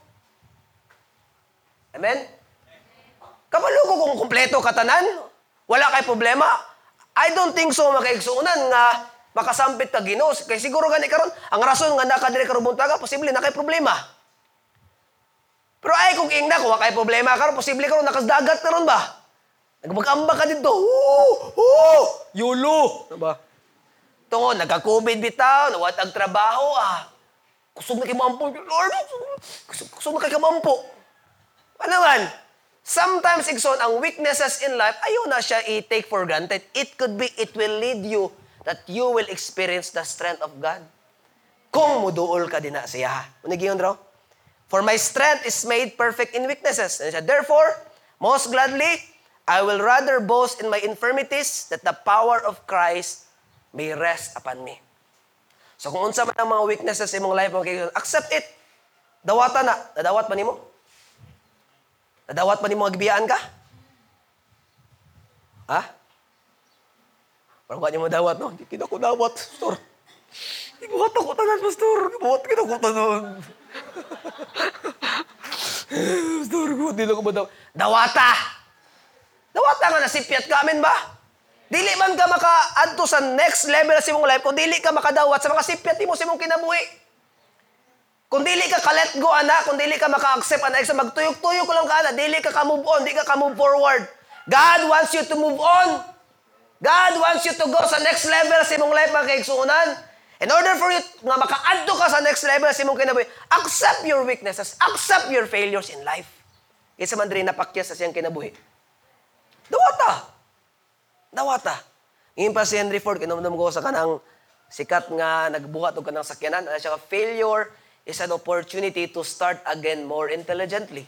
S1: Amen? Kabalo ko kung kumpleto katanan, wala kay problema. I don't think so makaigsuunan nga makasampit ka Ginoo kay siguro gani karon ang rason nga nakadiri ka rubuntaga posible na kay problema. Pero ay kung ingna ko kay problema karon posible karon nakasdagat karon ba? Nagmagamba ka dito. Oo! Oo! Yulo! Ano ba? Tungo, nagka-COVID bitaw, nawat ang trabaho ah. Kusog na kay mampo. Lord, kusog, kusog na kay kamampo. Ano man? Sometimes, Igson, ang weaknesses in life, ayaw na siya i-take for granted. It could be, it will lead you that you will experience the strength of God. Kung muduol ka din na siya. Unigiyon raw? For my strength is made perfect in weaknesses. Siya, Therefore, most gladly, I will rather boast in my infirmities that the power of Christ may rest upon me. So kung unsa man ang mga weaknesses imong life, kaibigan, accept it. Dawata na. Nadawat pa nimo? Nadawat pa nimo magbiyaan ka? Ha? Parang ka mo dawat, no? Hindi kita ko dawat, pastor. Ibuhat ako tanan, pastor. Ibuhat kita ko tanan. pastor, ko, di lang ko ba daw. Dawata! Dawata nga nasipyat ka, amin ba? Dili man ka maka-adto sa next level sa imong life kung dili ka makadawat sa mga sipyat mo sa imong kinabuhi. Kung dili ka ka-let go, anak, kung dili ka maka-accept, anak, sa magtuyok-tuyok ko lang ka, anak, dili ka ka-move on, di ka ka-move forward. God wants you to move on. God wants you to go sa next level sa imong life, mga kaigsuunan. In order for you nga maka-adto ka sa next level sa imong kinabuhi, accept your weaknesses, accept your failures in life. Isa man rin napakya sa siyang kinabuhi. Dawata! Dawata. Ngayon pa si Henry Ford, kinumdum ko sa kanang sikat nga nagbuhat og kanang sakyanan. Ano siya, failure is an opportunity to start again more intelligently.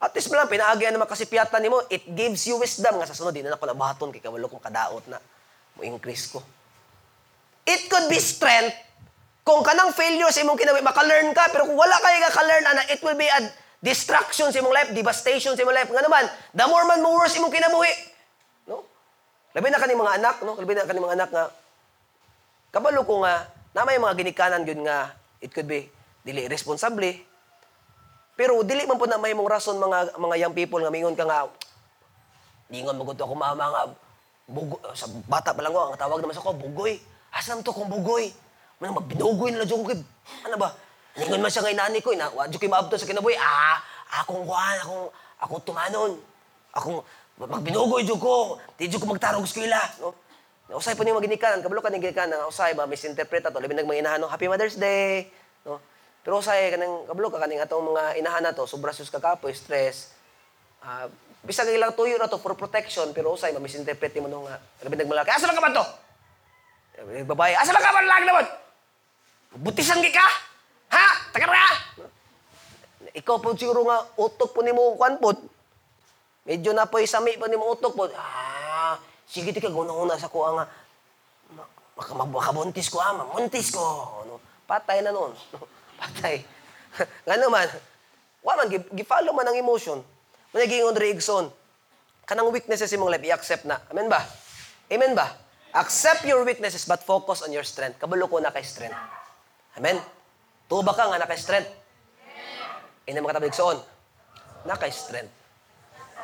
S1: At least mo lang, pinaagyan naman kasi piyatan ni mo, it gives you wisdom nga sa sunod, di na ako nabaton, kay kawalo kong kadaot na, mo increase ko. It could be strength, kung kanang failure sa imong kinabuhi, maka-learn ka, pero kung wala kayo ka-learn, ana, it will be a distraction sa imong life, devastation sa imong life. Nga naman, the more man mo worse imong kinabuhi. No? Labi na kaning mga anak, no? Labi na kaning mga anak nga, kabalo ko nga, na may mga ginikanan yun nga, it could be, dili responsable, pero dili man po na may mong rason mga mga young people nga mingon ka nga Ningon mo ako mama nga bugo, sa bata pa lang ko ang tawag naman sa ko bugoy. Asam to kung bugoy. Man magbinugoy na jud ko. Ano ba? Ningon man siya nga inani ko ina wa jud kay sa kinabuhi. Ah, akong kuan, akong akong tumanon. Akong magbinugoy jud ko. Di jud ko magtarog sa eskwela, no? Usay pa ni maginikanan, kabalo ka ni ginikanan, usay ba misinterpreta to, labi nagmanginahan no, Happy Mother's Day, no? Pero usay kanang kabalo ka kaning atong mga inahan na to, sobra sus kakapoy, stress. Ah, bisag ilang tuyo na to for protection, pero usay ma-misinterpret mo nung uh, labi nagmalaki. Asa lang ka man to? Sabi, Babae, asa lang ka man lang naman? Butisan ka? Ha? Taga ra? Ikaw po siguro nga utok po nimo kwan po. Medyo na po isami po nimo utok po. Ah, sige tika guna-una sa kuha nga. Ma- Maka makabuntis ko ah, mamuntis ko. Ano? Patay na noon. Patay. nga naman, wa man, gi- gi-follow man ang emotion. Muna gingon rin igsoon. Kanang weaknesses imong life, i-accept na. Amen ba? Amen ba? Accept your weaknesses but focus on your strength. Kabalo ko na kay strength. Amen? Tuba ka nga na kay strength. Ina mga tabi igsoon. Na kay strength.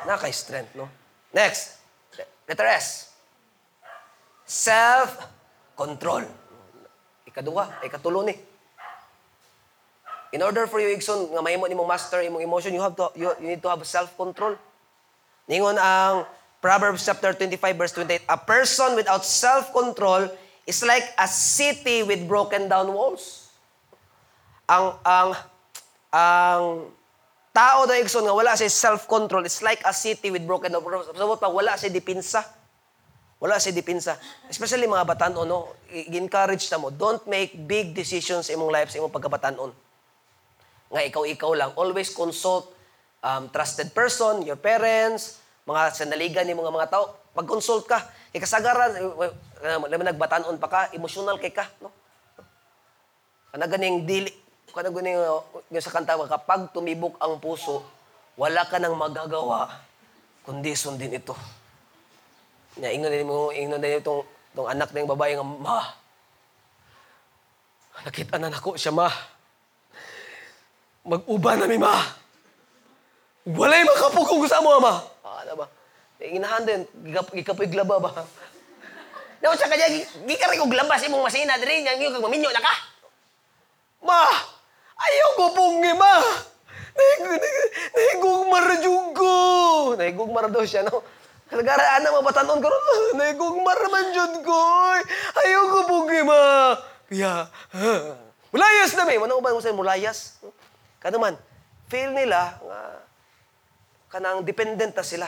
S1: Na kay strength, no? Next. Letter S. Self-control. Ikaduha, ikatulo ni. In order for you, Igson, nga mahimo nimong master imong emotion, you have to you, you need to have self-control. Ningon ang Proverbs chapter 25 verse 28, a person without self-control is like a city with broken down walls. Ang ang ang tao na Igson nga wala siya self-control, it's like a city with broken down walls. Sabot pa wala siya dipinsa. Wala siya dipinsa. Especially mga batanon, no? I-encourage na mo, don't make big decisions imong life sa imong pagkabatanon nga ikaw-ikaw lang. Always consult um, trusted person, your parents, mga sanaligan ni mga mga tao. Pag-consult ka, kay kasagaran, uh, uh, nagbatanon pa ka, emotional kay ka, no? Kana ganing dili, kana ganing uh, yung sa kanta kapag tumibok ang puso, wala ka nang magagawa kundi sundin ito. Nya ingon din mo, ingon din itong, itong anak ng babae nga, ma, nakita na nako siya, ma mag-uba na mi ma. Walay makapugong sa mo, ama. Ah, ano ba? Eh, Inahan din, gikap- gikapoy glaba ba? Naon sa kanya, gikari ko glaba sa imong masina, diri, nga kag maminyo na ka. Ma, ayaw ko pong ma. Nahigog marajug ko. Nahigog mara daw siya, no? Nagaraan na mabatanon ko ron. Nahigog mara man jud ko. Ayaw ko pong ma. Kaya, mulayas na may. Ano ba mo sa mulayas? Kano man, feel nila nga kanang dependent na sila.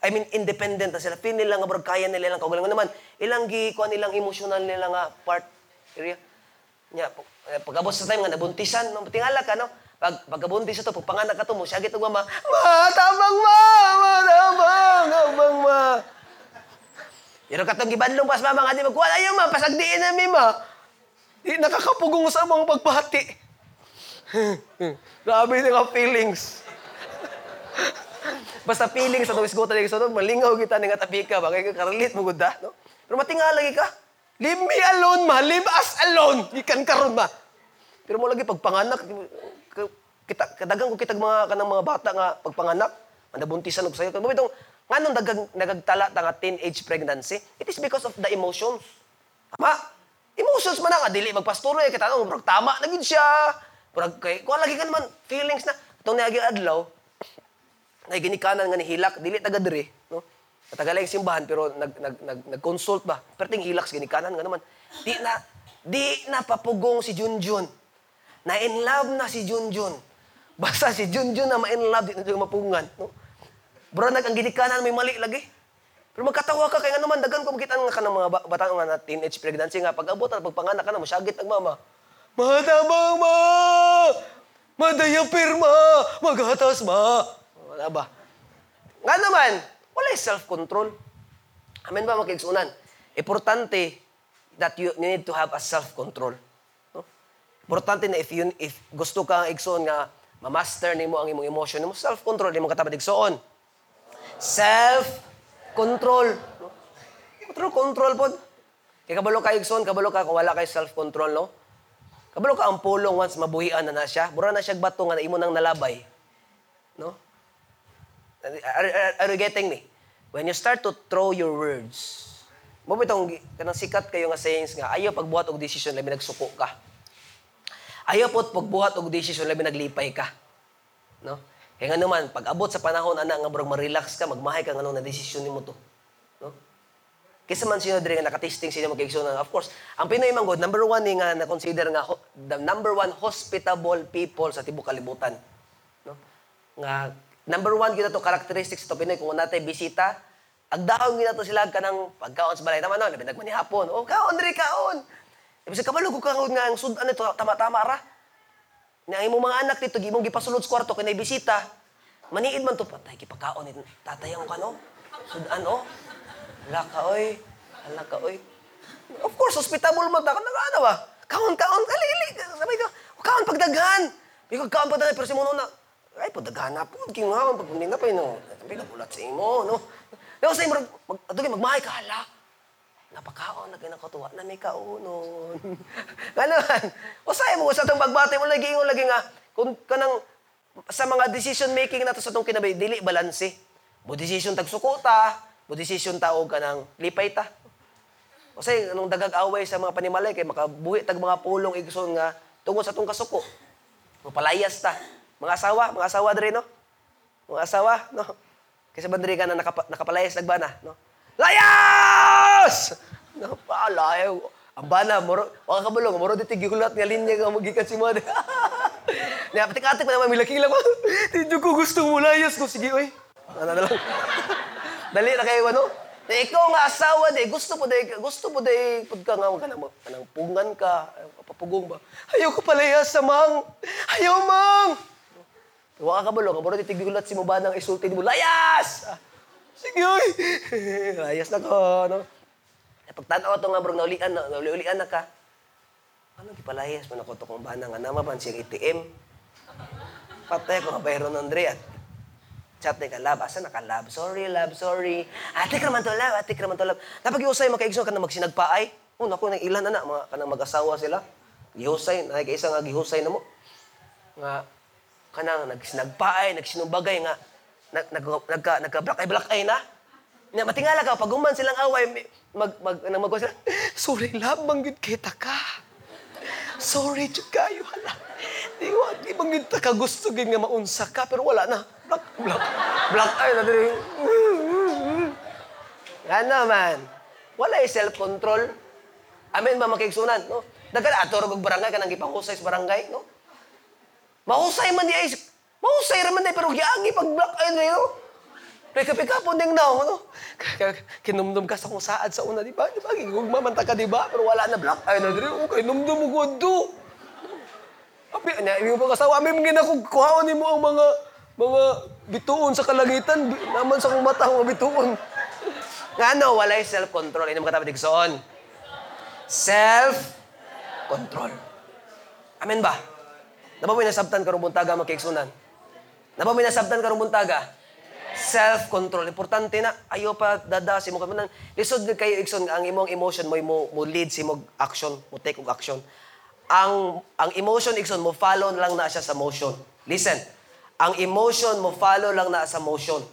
S1: I mean, independent na sila. Feel nila nga bro, kaya nila ilang kaugalingon naman. Ilang gi kuan ilang emotional nila nga part area. Nya eh, pag-abot sa time nga nabuntisan, no, tingala ka no. pag pagkabuntis ito, pag panganak ka to mo, siya gitong mama, ma, tabang ma, ma, tabang, tabang ma. Pero katong gibanlong pas mama nga di magkuha, ayaw ma, pasagdiin na mi ma. Di nakakapugong sa mga pagbati. Grabe na nga feelings. Basta feelings sa tuwis gota so malingaw kita ni nga tapika ba kay karalit mo gud da, no? Pero matingal lagi ka. Leave me alone ma, leave us alone. Ikan karon ma. Pero mo lagi pagpanganak kita kadagang ko kitag mga kanang mga bata nga pagpanganak, manabuntisan og sayo. Mo itong nganong dagang nagagtala ta nga teenage pregnancy? It is because of the emotions. Tama? Emotions man nga dili magpastoro eh kita no, murag tama na gid siya. Murag kay ko lagi ka naman feelings na itong niagi adlaw na ginikanan nga ni hilak dili taga diri no? Matagal yung simbahan pero nag nag nag nag-consult ba? Perting hilak sa ginikanan nga naman. Di na di na papugong si Junjun. Na in love na si Junjun. Basta si Junjun na ma-in love di na siya mapungan no? Bro nag ang ginikanan may mali lagi. Pero magkatawa ka kay nga naman dagan ko makita nga kanang mga ba- bata nga na teenage pregnancy nga pag abot at pagpanganak ka na masyagit ang mama Matabang ma! Madayapir ma! Maghatas ma! Wala ba? Nga naman, wala self-control. Amen ba makiksunan? Importante that you need to have a self-control. No? Importante na if, you, if gusto kang igsoon nga ma-master nimo ang imong emotion mo, self-control nimo katapat igsoon. Self-control. No? Control, control po. Kaya kabalo ka igsoon, kabalo ka kung wala kay self-control, no? Kabalo ka ang pulong once mabuhian na na siya. Bura na siya bato nga na imo nang nalabay. No? Are, are, are you getting me? When you start to throw your words, mo bitong kanang sikat kayo nga sayings nga ayaw pagbuhat og desisyon labi nagsuko ka. Ayaw pot pagbuhat og desisyon labi naglipay ka. No? Kaya nga naman, pag abot sa panahon ana nga murag ma-relax ka, magmahay ka nga nung na desisyon nimo to. No? Kaysa man sino diri nga nakatesting sino magkaigsoon of course, ang Pinoy man God, number one ni nga na-consider nga ho- the number one hospitable people sa tibuok kalibutan. No? Nga number one kita to characteristics to Pinoy kung natay bisita, agdaon gina to sila kanang pagkaon sa balay tama na, labi nagmanihapon. O kaon diri kaon. Ibig sa kabalo ko kaon nga ang sudan nito tama-tama ra. Na imong mga anak dito gimong gipasulod sa kwarto kay bisita. Maniid man to patay gipakaon ni tatay ang kano. Sudan o. Hala ka oy. Hala ka oy. Of course, hospitable man ta. Kanang ano ba? Kaon, kaon, kalili. Sabi ko, kaon pagdaghan. Ikaw kaon pagdaghan, pero si Mono na, ay, pagdaghan na po. King nga, pag hindi na pa yun, no. Sabi ka, bulat sa imo, no. Pero sa imo, mag, ato magmahay ka, hala. Napakaon na kinakatuwa na may kaunon. Ganon. O sa'yo mo, sa itong pagbati mo, lagi yung lagi nga, kung kanang, sa mga decision making nato sa itong kinabay, dili balanse. Mo decision tagsukuta, mo decision ta og kanang lipay ta. Say, anong dagag away sa mga panimalay, kay makabuhi tag mga pulong igsoon nga tungod sa itong kasuko. Mapalayas ta. Mga asawa, mga asawa diri, no? Mga asawa, no? Kasi bandiri ka na nakapa, nakapalayas nagbana, no? Layas! No, paalayaw. Ang bana, moro, waka kabulong, moro di tigigulat nga linya nga magikan si Mada. Niya, patik-atik pa naman, milakila ko. Tidyo ko gusto mo layas ko. Sige, oy. Ano na lang. Dali na kayo, ano? Na ikaw nga asawa, de, gusto po, de, gusto po, de, pag ka nga, kanang, kanang pungan ka, papugong ba? Ayaw ko palayas sa mang. Ayaw, mang! Waka ka bulong, moro di tigigulat si mo ba nang isultin mo, layas! Ah, Sige, oy. layas na ko, no? Eh, pagtanaw to nga, bro, naulian na, naulian na ka. Ano, gipalayas mo na ko to kung ba nga naman ATM. Patay ko bayro ng Andre at chat ni ka, love, asa na ka, love? Sorry, love, sorry. Ate ka naman to, love, ate ka naman to, love. Napag-iusay, makaigso ka na magsinagpaay. Oh, naku, nang ilan na na, mga kanang mag-asawa sila. Gihusay, nakikaisa nga gihusay na mo. Nga, kanang nagsinagpaay, nagsinumbagay nga, nag, nag, nagka, nagka-black eye, black eye na. Na matingala ka, pag human silang away, mag, mag, nang mag, sila, sorry, love, banggit kita ka. Sorry, kayo, hala. Di wa, di banggit ta ka gusto gid nga maunsa ka, pero wala na. Black, black, black eye na diri. Nga naman, wala yung self-control. Amen ba makiksunan, no? Dagan ato og barangay kanang gipahusay sa barangay, no? Mahusay man di ay mahusay ra man di pero giangi pag black eye na yun. Pika pika po ding naong, no? Kinumdum ka sa kung saad sa una, di ba? Di ba? Gigugma man ta ka, di ba? Pero wala na black eye na diri. Okay, numdum mo ko do. Abi, nya, yung mga kasawa, amin mga ako, kuhaon ni mo ang mga, mga bituon sa kalangitan. Naman sa kong mata, mga bituon. Nga no, walay self-control. Ino mga katabi digsoon. Self-control. Amen ba? Naba mo nasabtan karong buntaga magkaigsunan? Naba mo nasabtan karong buntaga? Self-control. Importante na, ayo pa dadasi mo. Kanang, lisod gid kayo igsoon ang imong emotion mo, mo, mo lead si mo action, mo take og action. Ang ang emotion igsoon mo follow lang na siya sa motion. Listen. Ang emotion mo follow lang na sa motion.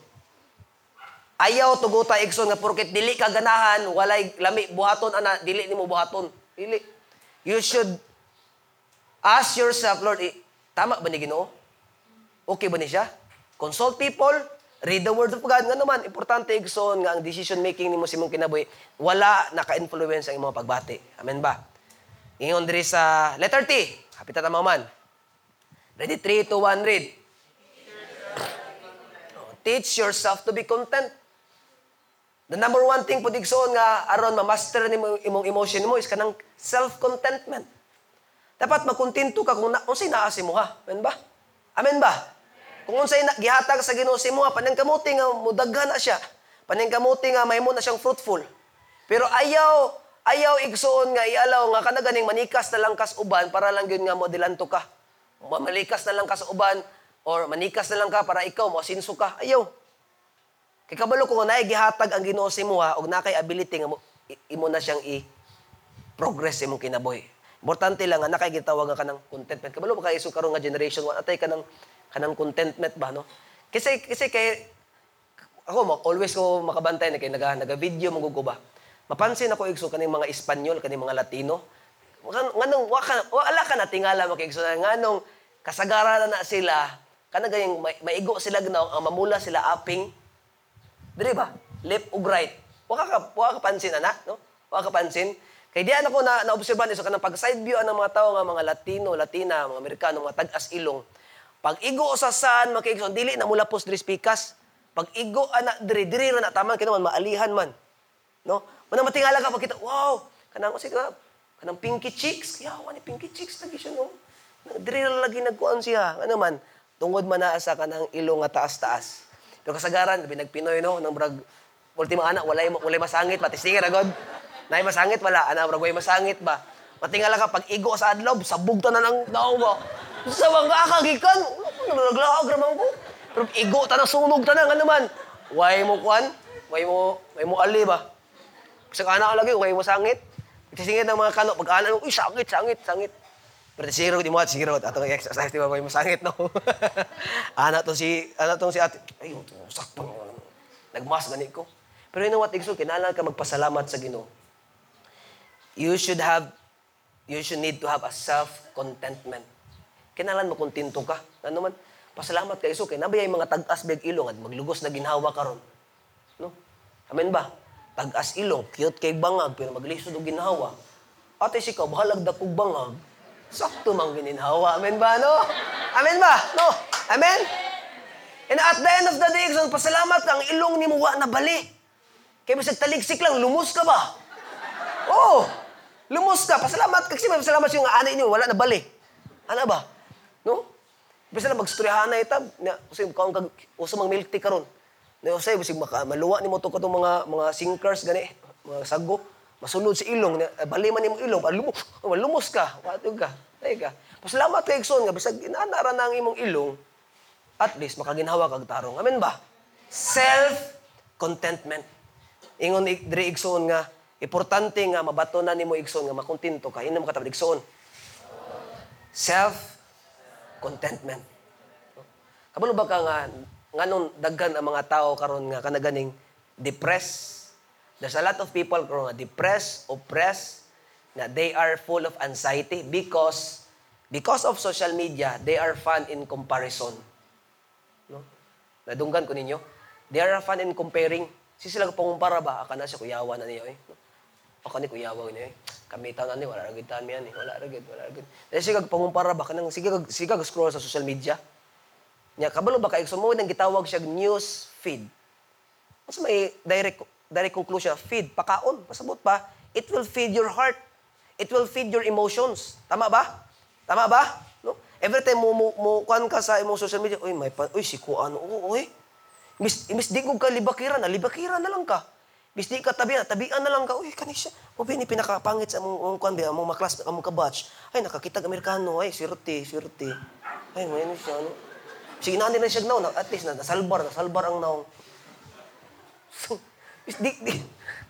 S1: Ayaw tuguta igsoon nga porket dili ka ganahan, walay lami buhaton ana, dili nimo buhaton. Dili. You should ask yourself, Lord, eh, tama ba ni Ginoo? Okay ba ni siya? Consult people, read the word of God nga naman importante igsoon nga ang decision making nimo sa imong kinabuhi wala naka-influence ang imong pagbati. Amen ba? Ingon diri sa letter T. Hapitan ta man. Ready? 3, 2, 1, read. Teach yourself to be content. The number one thing po digsoon nga aron ma-master nimo imong emotion mo is kanang self-contentment. Dapat magkontento ka kung na, unsay naa si mo ha. Amen ba? Amen ba? Kung unsay gihatag sa Ginoo si mo ha, panang kamuti nga mudaghan na siya. Panang kamuti nga mahimo na siyang fruitful. Pero ayaw ayaw igsuon nga ialaw nga kana ganing manikas na lang kas uban para lang gyud nga modelanto ka. Mamalikas na lang ka sa uban or manikas na lang ka para ikaw mo sinso ka. Ayaw. Kay kabalo ko naay gihatag ang Ginoo sa imo og nakay ability nga imo na siyang i progress imong kinabuhi. Importante lang nga nakay gitawag nga kanang contentment. Kabalo ba kay isu karon nga generation wa atay kanang kanang contentment ba no? Kasi kasi kay ako mo always ko makabantay na kay naga naga video mo ba. Mapansin ako igso kaning mga Espanyol kaning mga Latino. Nga- Nganong wa ka wala ka na tingala makigso nganong kasagaran na sila kana gayang may- maigo sila gnaw ang mamula sila aping Dili ba? Left ug right. Wa ka wa ka pansin ana, no? Wa ka pansin. Kay diyan ako na naobserbahan iso kanang pag side view ang mga tao nga mga Latino, Latina, mga Amerikano, mga tag-as ilong. Pag igo sa san makiigsoon dili na mula pos diri pikas. Pag igo ana diri diri ra na taman kay maalihan man. No? Manang matingala ka pagkita, wow, kanang usi ka, kanang pinky cheeks. Yawa ni pinky cheeks lagi siya no. Diri lagi nagkuan siya. Ano man, tungod man naa sa kanang ilong nga taas-taas. Pero kasagaran, labi nagpinoy no, nang brag ultimo anak walay walay masangit pati sige ra god. Nay masangit wala, ana brag way masangit ba. Matingala ka pag igo sa adlaw, sabog ta na nang daw ba. Sa mga kagikan, naglaag ramang ko. Pero igo ta na sunog ta na nga naman. Way mo kuan, way mo way mo ali ba. Sa kana ka lagi, way mo sangit. Itisingit ng mga kano, pag ana, uy, sangit, sangit, sangit. Pero siguro di mo at siguro atong exercise di ba may masangit no. ana to si ana tong si ate. Ay, sakto. Nagmas gani ko. Pero you know what, Igso, kinahanglan ka magpasalamat sa Ginoo. You should have you should need to have a self-contentment. Kinahanglan mo kontento ka. Ano man, pasalamat ka Igso kay nabay mga tag-as beg ilong at maglugos na ginhawa karon. No? Amen ba? Tag-as ilong, cute kay bangag, pero maglisod og ginhawa. Ate si ka, bahalag dakog bangag, sakto mang gininhawa. Amen ba, no? Amen ba? No? Amen? And at the end of the day, Igsoon, pasalamat ka, ang ilong ni mo wa na bali. Kaya bisag taligsik lang, lumos ka ba? Oo. Lumos ka. Pasalamat ka. Kasi may pasalamat yung anay niyo, wala na bali. Ano ba? No? Bisa na magstoryahan na itab. Na, kasi kung kag mang milk tea karon. Na usay maka maluwa nimo to katong mga mga sinkers gani, mga sago. Masulod sa ilong, eh, bali man imong ilong, ah, lumos, oh, lumos ka, watog ka, ay ka. Pasalamat kay Igsoon nga bisag inaanara na ang imong ilong, at least makaginhawa kag tarong. Amen ba? Self-contentment. Ingon diri igsoon nga, importante nga mabato na nimo igsoon nga makontento ka. Ino makatawag igsoon. Self-contentment. Kabalo ba ka nga, nganong daghan ang mga tao karon nga kanaganing depressed. There's a lot of people karon nga depressed, oppressed, na they are full of anxiety because because of social media, they are fun in comparison. No? Nadunggan ko ninyo. They are fun in comparing. Si sila pangumpara ba? Aka na siya kuyawa na niyo eh. No? Aka ni kuyawa niya eh. Kami taon na ni, wala ragid taon miyan eh. Wala ragid, wala ragid. Dahil siya kag pangumpara ba? Kanang, sige kag scroll sa social media. Nya, kabalo ba kayo? Sumuod ang gitawag siya news feed. Mas may direct, direct conclusion, feed, pakaon. Pasabot pa, it will feed your heart. It will feed your emotions. Tama ba? Tama ba? No? every time mo mo, mo kuan ka sa imong social media, uy, may pa, uy, si kuan, oo, uy. Mis, mis di ko ka libakiran, na libakiran na lang ka. Bis di ka tabian, tabian na lang ka. Uy, kani siya. O ni pinakapangit sa among among kuan ba, among maklas, among kabatch. Ay, nakakitag Amerikano, ay, swerte, swerte. Ay, may ano siya, ano. Sige na na siya naon, at least na nasalbar, nasalbar ang naong. Bis di, di,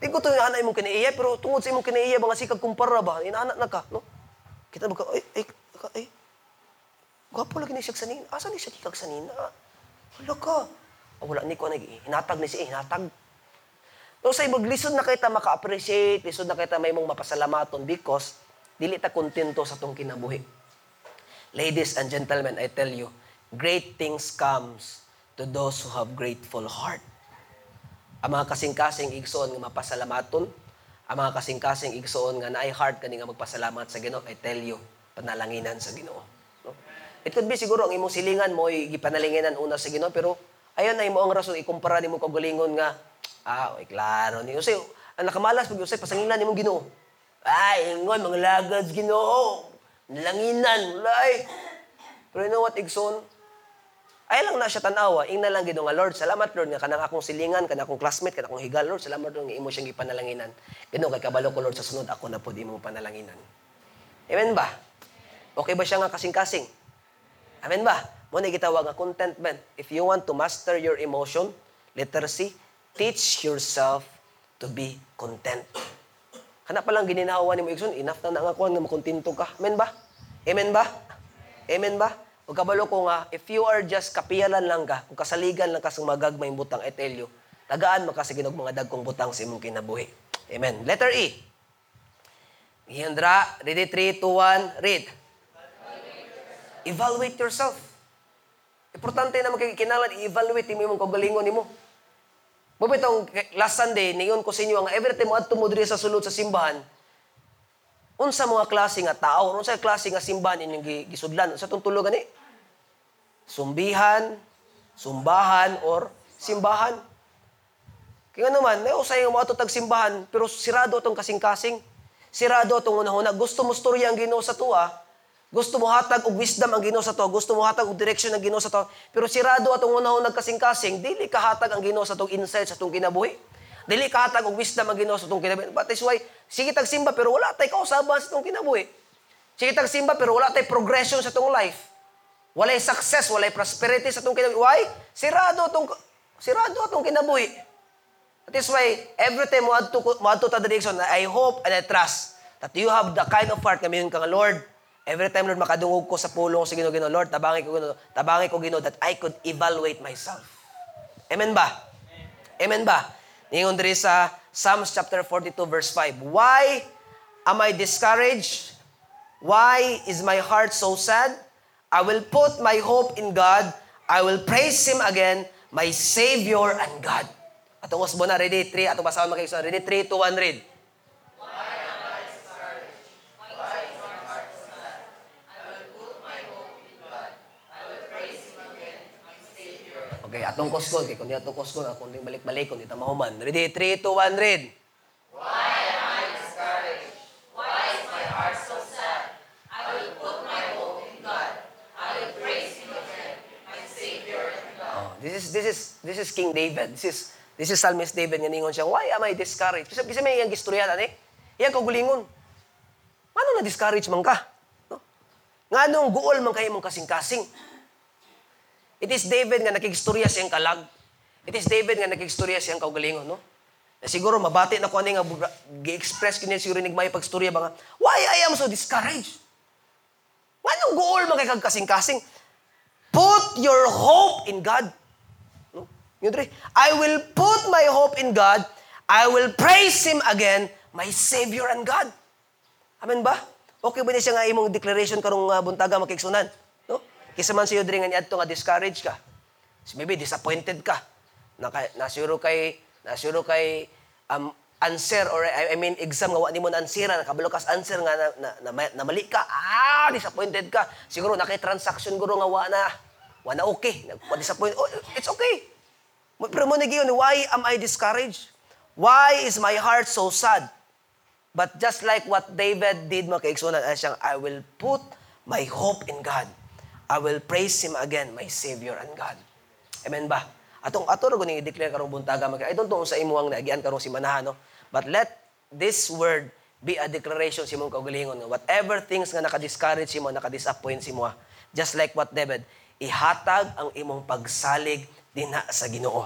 S1: di ko to anak imong kinaiya, pero tungod sa imong kinaiya, mga sikag kumpara ba, inaanak na ka, no? Kita ba ka, ay, ay, ay, Gwapo lagi ni siya sa nina. Asa ni siya kikag sa nina? Wala ka. Oh, wala ni ko nag hinatag ni siya, eh, hinatag. So sa ibang lisod na kita maka-appreciate, lisod na kita may mong mapasalamaton because dili ta kontento sa tong kinabuhi. Ladies and gentlemen, I tell you, great things comes to those who have grateful heart. Ang mga kasing-kasing igsoon nga mapasalamaton, ang mga kasing-kasing igsoon nga naay heart kani nga magpasalamat sa Ginoo, I tell you, panalanginan sa Ginoo. No? It could be siguro ang imong silingan mo gipanalinginan una sa Ginoo pero ayon na imo ang rason ikumpara nimo kag galingon nga ah oy klaro ni Usay ang nakamalas pag usay pasangilan nimong Ginoo. Ay ingon mga lagads Ginoo. Nalanginan ulay. Pero you know what igsoon? Ay lang na siya tanawa, ing na lang Ginoo nga Lord, salamat Lord nga kanang akong silingan, kanang akong classmate, kanang akong higal Lord, salamat Lord nga imo siyang gipanalanginan. Ginoo kay kabalo ko Lord sa sunod ako na pud imo panalanginan. Amen ba? Okay ba siya nga kasing-kasing? Amen ba? Mo na gitawag nga contentment. If you want to master your emotion, letter C, teach yourself to be content. Kana pa lang gininawa ni mo igsoon, enough na nga kuan nga makontento ka. Amen ba? Amen ba? Amen ba? Ug kabalo ko nga, if you are just kapiyalan lang ka, kung kasaligan lang ka sa magagmayng butang, I tell you, tagaan makasiginog mga dagkong butang sa imong kinabuhi. Amen. Letter E. Hendra, ready 3, 2, 1, read. Evaluate yourself. Importante na magkikinalan, i-evaluate mo imong kagalingon nimo. mo. Mabitong last Sunday, niyon ko sa inyo, ang every time mo adto mo diri sa sulod sa simbahan, unsa mga klase nga tao, unsa klase nga simbahan inyong gisudlan, unsa tong tulo gani? Sumbihan, sumbahan, or simbahan. Kaya naman, may usay nga mga tag simbahan, pero sirado itong kasing-kasing. Sirado itong unahuna. Gusto mo storya ang ginoo sa tuwa, gusto mo hatag og wisdom ang Ginoo sa to, gusto mo hatag og direction ang Ginoo sa to, pero sirado atong unahon nagkasing-kasing, dili ka hatag ang Ginoo sa tong insight sa tong kinabuhi. Dili ka hatag og wisdom ang Ginoo sa tong kinabuhi. But is why sige tag simba pero wala tay kausaban sa tong kinabuhi. Sige tag simba pero wala tay progression sa tong life. Walay success, walay prosperity sa tong kinabuhi. Why? Sirado atong sirado atong kinabuhi. That is why every time mo adto mo adto ta direction, I hope and I trust that you have the kind of heart kami kang Lord Every time, Lord, makadungog ko sa pulong sa Ginoo, Ginoo, Lord, tabangi ko, Ginoo, tabangi ko, Ginoo, that I could evaluate myself. Amen ba? Amen, Amen ba? Ningon diri sa Psalms chapter 42, verse 5. Why am I discouraged? Why is my heart so sad? I will put my hope in God. I will praise Him again, my Savior and God. Atong usbo na, ready? 3, atong basahan makikisa. Ready? 3, 2, 1, read. Okay, atong kuskon. Kaya kung di atong kuskon, di balik-balik, kung di tamahuman. Ready? 3, 2, 1, read.
S2: Why am I discouraged? Why is my heart so sad? I will put my hope in God. I will praise Him again, my Savior and God.
S1: Oh, this is this is this is King David. This is this is Psalmist David nga ningon siya, why am I discouraged? Kasi kasi may iyang gistorya ani. Iyang kagulingon. Ano na discourage man ka? No? Nga nung guol man kayo mong kasing-kasing. It is David nga nakigstorya siyang kalag. It is David nga nakigstorya siyang kaugalingon, no? Na siguro mabati na ko ani nga gi-express kini siguro nig may pagstorya ba nga, why I am so discouraged? Anong goal man kay kasing-kasing? Put your hope in God. Yun dre, I will put my hope in God. I will praise Him again, my Savior and God. Amen ba? Okay ba niya siya nga imong declaration karong uh, buntaga makiksunan? No? Kisa man siyo diri nga niadto nga discouraged ka. So maybe disappointed ka. Na nasuro kay nasuro kay um, answer or I, I mean exam nga wa nimo na answera nakabalo kas answer nga na, na, na, na mali ka. Ah, disappointed ka. Siguro na kay transaction guro nga wa na okay. Nagpa-disappoint. Oh, it's okay. Pero mo nagiyon, why am I discouraged? Why is my heart so sad? But just like what David did, mga kaigsunan, ay siyang, I will put my hope in God. I will praise Him again, my Savior and God. Amen ba? Atong ato ro ni i-declare karong buntaga mag I don't know sa imuang naagian karong si no? But let this word be a declaration si mong kaugalingon whatever things nga naka-discourage si mo, naka-disappoint si mo, just like what David, ihatag ang imong pagsalig dinha sa Ginoo.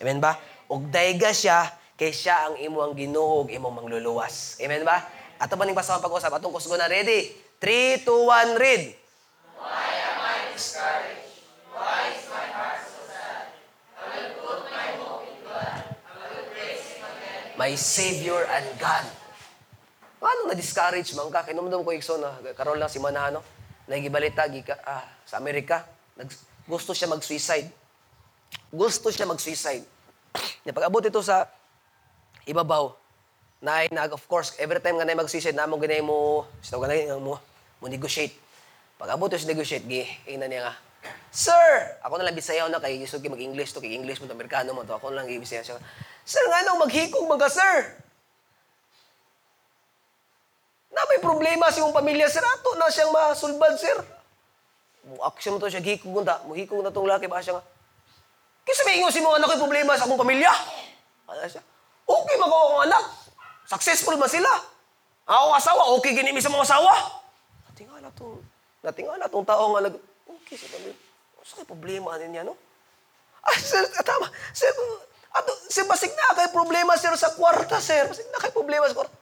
S1: Amen ba? Ug dayga siya kay siya ang imong Ginoo ug imong mangluluwas. Amen ba? Ato ba ning basa pag-usap atong kusgo na ready? 3 2 1 read. my Savior and God. Paano na-discourage man ka? Kinumdum ko ikso na karon lang si Manano. Nagibalita gika ah, sa Amerika. Nag, gusto siya mag-suicide. Gusto siya mag-suicide. Na pag-abot ito sa ibabaw, na ay nag of course every time nga na mag-suicide namo ganay mo sino ganay mo mo negotiate. Pag-abot ito sa negotiate gi ina niya nga. Sir, ako na lang bisayaw na kay gusto mag-English to kay English mo to Amerikano mo to. Ako na lang gibisayaw siya. Sir, nga nang maghikog mga sir. Na may problema sa imong pamilya, sir. Ato na siyang masulbad, sir. Action mo to siya, hikog ta. Muhikog na tong laki ba siya nga. Kasi may ingon si mga anak ko'y problema sa akong pamilya. Ano siya? Okay akong anak. Successful ba sila? Ako asawa, okay gini sa mga asawa. Natingala tong, natingala tong tao nga nag, okay sa pamilya. Sa kay problema niya, no? Ah, sir, tama. Sir, ato, sir, basig na kay problema, sir, sa kwarta, sir. Basig na kay problema sa kwarta.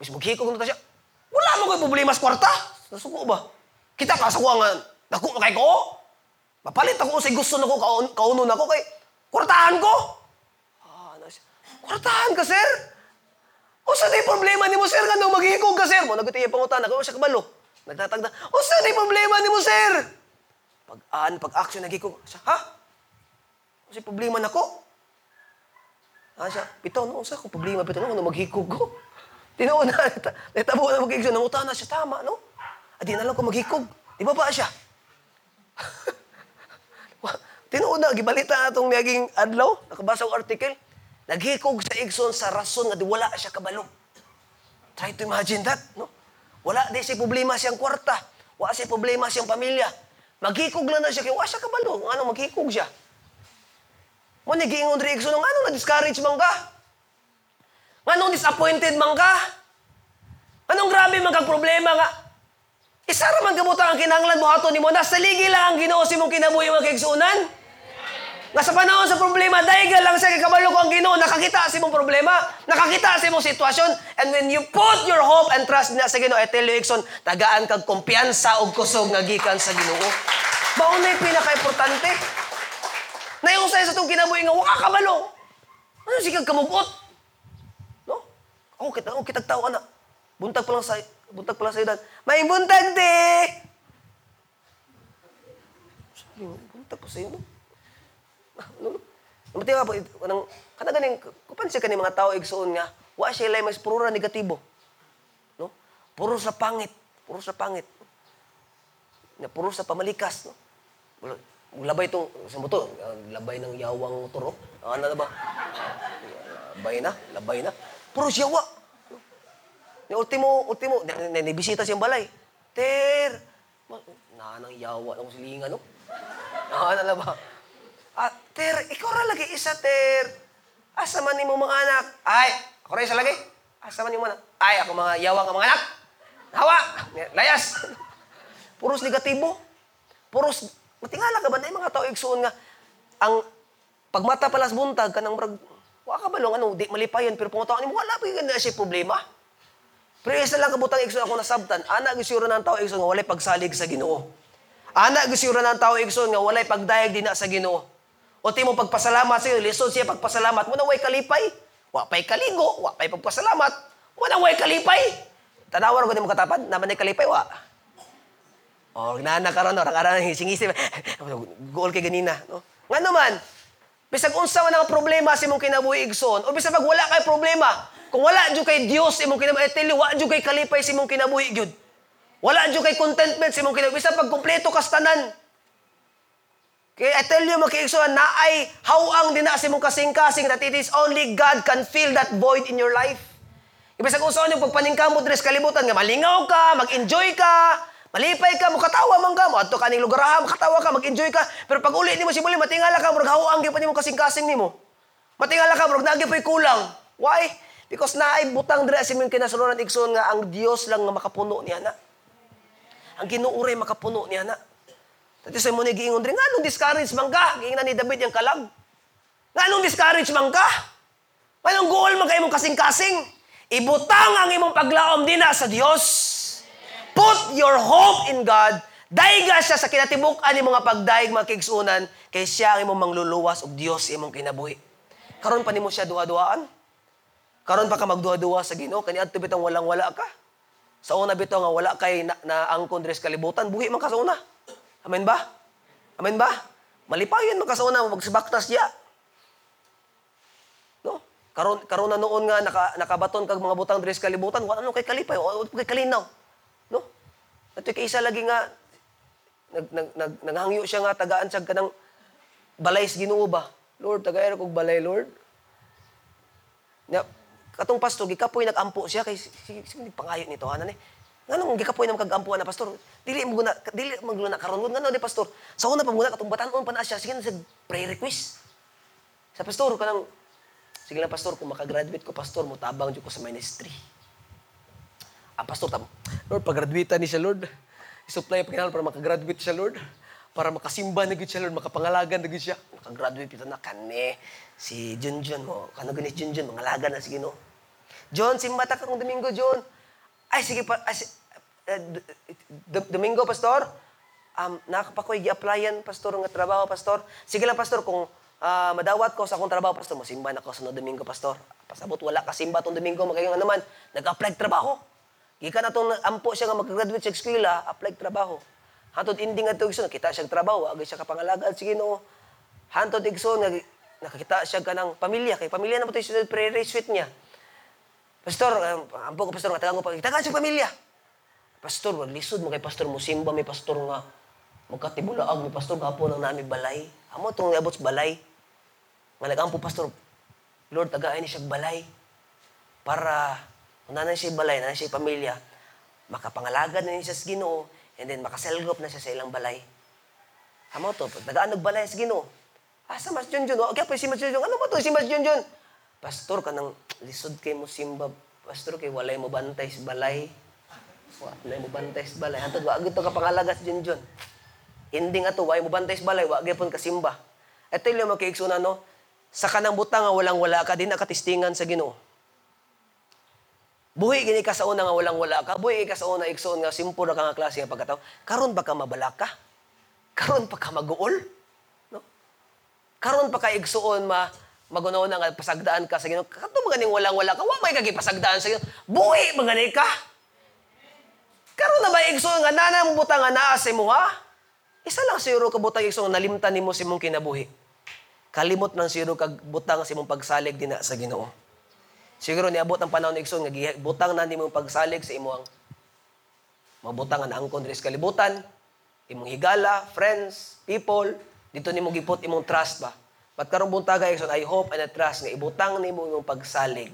S1: Mas maghikog na siya. Wala mo kay problema sa kwarta. Nasuko ba? Kita ka sa kuha nga, naku na kay ko. Mapalit ako sa gusto na ko, kaun, kaunon ako kay, kwartahan ko. Ah, ano siya? Kwartahan ka, sir? O sa di problema ni mo, sir, nga nung maghikog ka, sir? Mo, nagutiya pangutan, ako siya kabalo. Nagtatagda, o sa di problema ni mo, sir? Pag an, pag action, naghikog. Siya, ha? Kasi problema na ko. Ah, siya, pito, no, sa ko problema, pito, no, nung maghikog ko. Tinuon na, natabo na maghikog, nanguta na siya, tama, no? Adi na lang ko maghikog. Di ba ba siya? Tinuon na, gibalita na itong naging adlaw, nakabasa ang article. Naghikog sa igsoon sa rason nga wala siya kabalo. Try to imagine that, no? Wala di siya problema siyang kwarta. Wala siya problema siyang pamilya. Maghikog lang na siya, kaya wala siya kabalo. Ano, maghikog siya. Mo ni giingon diri igsoon nga ano na discourage man ka? Anong disappointed man ka? Anong grabe man kag problema nga? Isa ra man kabuta ang kinahanglan mo ato nimo nasa ligi lang ang Ginoo si mong kinabuhi mga kaigsuunan. Nga sa panahon sa problema, dahil lang sa kabalo ko ang Ginoo, nakakita sa imong problema, nakakita sa imong sitwasyon, and when you put your hope and trust na sa Ginoo, I tell you, Ikson, tagaan kag kumpiyansa og kusog nga gikan sa Ginoo. Mao na pinaka-importante. Nayusay sa itong kinabuhi nga, waka kabalo. Ano si kag kamugot? No? Ako kita, ako kitag tao ana. Buntag pa lang sa buntag pa lang sa edad. May buntag di. Buntag ko sa iyo, no? Ano? Mati nga po, anong, kada ganing, kupan siya kani mga tao igsoon nga, wa siya ilay mas puro negatibo. No? Puro sa pangit. Puro sa pangit. Na puro sa pamalikas, no? Labay itong, sa mo to, labay ng yawang turo. Ano na ba? Labay na, labay na. Puro siya wa. Ni ultimo, ultimo, nibisita siyang balay. Ter, ma- nanang yawa ng silingan, no? Ah, na ba? Ah, ter, ikaw ra lagi isa, ter. Asa man ni mo mga anak? Ay, ako ra isa lagi. Asa man ni mo anak? Ay, ako mga yawa nga mga anak. Hawa! Layas! Puros negatibo. Puros, matingala ka ba na mga tao igsuon nga, ang pagmata palas buntag, kanang brag, wa ka balong, ano, di malipayon, pero pumunta ka, wala pa yung siya problema. Pero isa lang kabutang igsoon ako nasabtan, ana gisyura ng tao igsoon nga walay pagsalig sa Ginoo. Ana gisyura ng tao igsoon nga walay pagdayag din sa Ginoo. O ti mo pagpasalamat sa iyo, lisod siya pagpasalamat mo way kalipay. Wa pay kaligo, wa pay pagpasalamat. Wa way kalipay. Tanawan ko di mo katapad, naman ay kalipay wa. Oh, nana karon ora karon singisi. Goal kay ganina, no? Nga naman, bisag unsa man ang problema sa imong kinabuhi igsoon, o bisag pag wala kay problema, kung wala jud kay Dios imong kinabuhi, I tell you, wala jud kay kalipay sa imong kinabuhi gyud. Wala jud kay contentment sa imong kinabuhi, bisag pag kumpleto kas tanan. Kaya I tell you, makiigsoon, na ay hawang din na sa imong kasing-kasing that it is only God can fill that void in your life. Ibig sa usaon yung pagpaningkamot res kalibutan nga malingaw ka, mag-enjoy ka, Malipay ka, mukatawa man ka, mo adto ka lugar ha, makatawa ka, mag-enjoy ka. Pero pag uli nimo si Buli, matingala ka, murag hawaan gyud pa nimo kasing-kasing nimo. Matingala ka, murag nagi kulang. Why? Because naay butang dira sa imong kinasuluran igsoon nga ang Dios lang nga makapuno niya na. Ang Ginoo makapuno niya na. Dati sa mo ni giingon rin, nga nung discourage man ka? Giingnan ni David yung kalag. Nga nung discourage man ka? Anong goal man kayo kasing-kasing? Ibutang ang imong paglaom dina sa Dios. Put your hope in God. Daiga siya sa kinatibuk-an ni mga pagdaig mga kigsunan kay siya ang imong mangluluwas og Dios imong kinabuhi. Karon pa nimo siya duha-duhaan. Karon pa ka magduha-duha sa Ginoo kani adto bitang walang-wala ka. Sa una bitaw nga wala kay na, na angkon dres kalibutan, buhi man ka sa una. Amen ba? Amen ba? Malipayon man ka sa una magsibaktas diya. No? Karon karon na noon nga naka, nakabaton kag mga butang dres kalibutan, wala no kay kalipay, wala kay kalinaw. No? At kay isa lagi nga nag, nag, nag, naghangyo siya nga tagaan siya kanang balay sa Ginoo ba? Lord, tagayan kog balay, Lord. Na, katong pastor, gikapoy nag-ampo siya kay sige sige pangayo nito hanan eh. Nganong gikapoy nang kag-ampo na pastor? Dili mo guna dili mo guna karon ngano di pastor. Sa una pa muna katong batan-on pa na siya sige na sa prayer request. Sa pastor kanang sige lang pastor kung makagraduate ko pastor mo tabang jud ko sa ministry. Ah, pastor, tam, Lord, pag-graduate ni siya, Lord. I-supply ang para makagraduate siya, Lord. Para makasimba na gid siya, Lord. Makapangalagan na gid siya. Makagraduate ito na kani. Si Junjun mo. Kano ganis Junjun, mangalagan na sige no. John, simba ta kang Domingo, John. Ay, sige pa. Ay, D- Domingo, Pastor. Um, nakapakoy gi-applyan, Pastor, nga trabaho, Pastor. Sige lang, Pastor, kung ah, madawat ko sa akong trabaho, Pastor, mo simba na ko sa Domingo, Pastor. Pasabot, wala ka simba tong Domingo, magayon naman, nag-apply trabaho. Gikan na itong ampo siya nga mag-graduate sa eskwela, apply trabaho. Hantod ending nga igsoon, nakita siya trabaho, agay siya kapangalagaan, sige no. Hantod nga nakakita siya ka ng pamilya, kay pamilya na mo ito yung prayer suite niya. Pastor, um, ampo ko pastor, nga tagang ko pa, siya pamilya. Pastor, wag lisod mo kay pastor mo simba, may pastor nga magkatibulaag, may pastor gapo nang nami balay. Amo itong abot sa balay. Nga nagampo pastor, Lord, tagaan ni siya balay para nanay siya balay, nanay siya pamilya, makapangalagan na niya sa Ginoo, and then makaselgop na siya sa ilang balay. Amo to, tagaan balay sa Ginoo. Ah, sa Mas Junjun, o kaya pa si Mas Junjun, ano ba to si Mas Junjun? Pastor, kanang lisod kay mo simba, pastor, kay walay mo bantay sa balay. Walay mo bantay sa balay. Hantod, wag ito kapangalaga sa Junjun. Ending ato, walay mo bantay sa balay, wag gyapon kasimba. Ito yung mga kaigsuna, no? Sa kanang butang nga walang wala ka, din nakatistingan sa Ginoo. Buhi gini ka sa una nga walang wala ka. Buhi ka sa una igsoon nga simple ra ka nga klase nga pagkatao. Karon ba ka mabala ka? Karon pa ka maguol? No? Karon pa ka igsoon ma magunaw na nga pasagdaan ka sa Ginoo. Kato mga ning walang wala ka, wa may kagi pasagdaan sa Ginoo. Buhi mga ni ka. Karon na ba igsoon nga nana mo butang naa sa imo ha? Isa lang siguro ka butang igsoon nalimtan nimo sa imong kinabuhi. Kalimot nang siguro kag butang sa imong pagsalig dina sa Ginoo. Siguro niabot ang panahon ni nga butang na nimo pagsalig sa imong mabutang nga naangkon diri sa kalibutan, imong higala, friends, people, dito nimo gipot imong trust ba. But karong buntaga Igsoon, I hope and I trust nga ibutang nimo imong pagsalig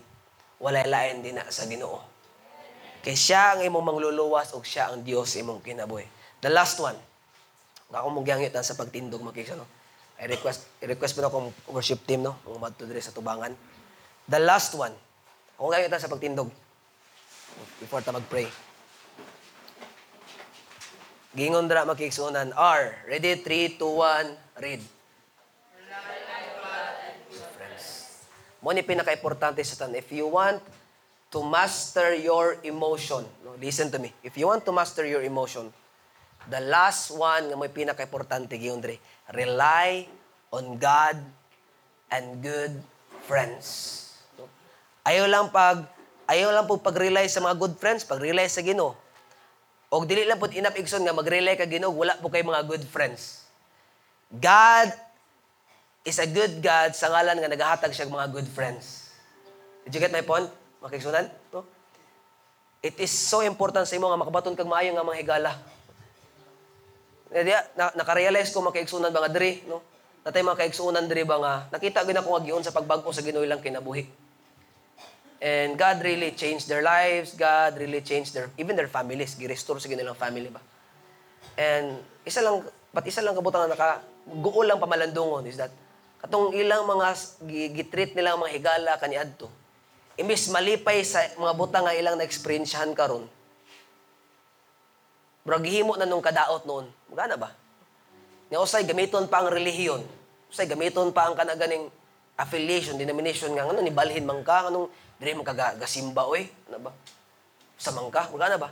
S1: walay lain din na sa Ginoo. Kay siya ang imong mangluluwas ug siya ang Dios imong kinabuhi. The last one. Nga akong mugyangit sa pagtindog makikisa no. I request I request pa na akong worship team no, mga madto diri sa tubangan. The last one. Ako ngayon sa pagtindog. Before ta mag-pray. Gingon dra makiksunan. R. Ready? 3, 2, 1. Read. Friends. Mo ni pinaka-importante sa tan. If you want to master your emotion, no, listen to me. If you want to master your emotion, the last one nga may pinaka-importante dre. Rely on God and good friends. No? Ayaw lang pag ayaw lang po pag-rely sa mga good friends, pag-rely sa Ginoo. Og dili lang pud enough igsoon nga mag-rely ka Ginoo, wala po kay mga good friends. God is a good God sa ngalan nga nagahatag siya mga good friends. Did you get my point? Makigsunan? No? It is so important sa imo nga makabaton kag maayo nga mga higala. Diya, na, nakarealize ko mga kaigsunan ba nga diri, no? Natay mga kaigsunan diri ba nga nakita gyud ako nga giun sa pagbago sa Ginoo ilang kinabuhi. And God really changed their lives. God really changed their even their families. Gi-restore sa Ginoo family ba. And isa lang, pat isa lang kabutang nga naka, guol lang pamalandungon is that, katong ilang mga gitreat nilang mga higala kaniadto, imbis malipay sa mga butang nga ilang na-experiencehan karon. Bro, gihimo na nung kadaot noon. Magana ba? Nga usay gamiton pa ang relihiyon. Usay gamiton pa ang kanaganing affiliation, denomination nga ano ni balhin man ka anong dire man ka ga- gasimba oy, ano ba? Sa man ka, magana ba?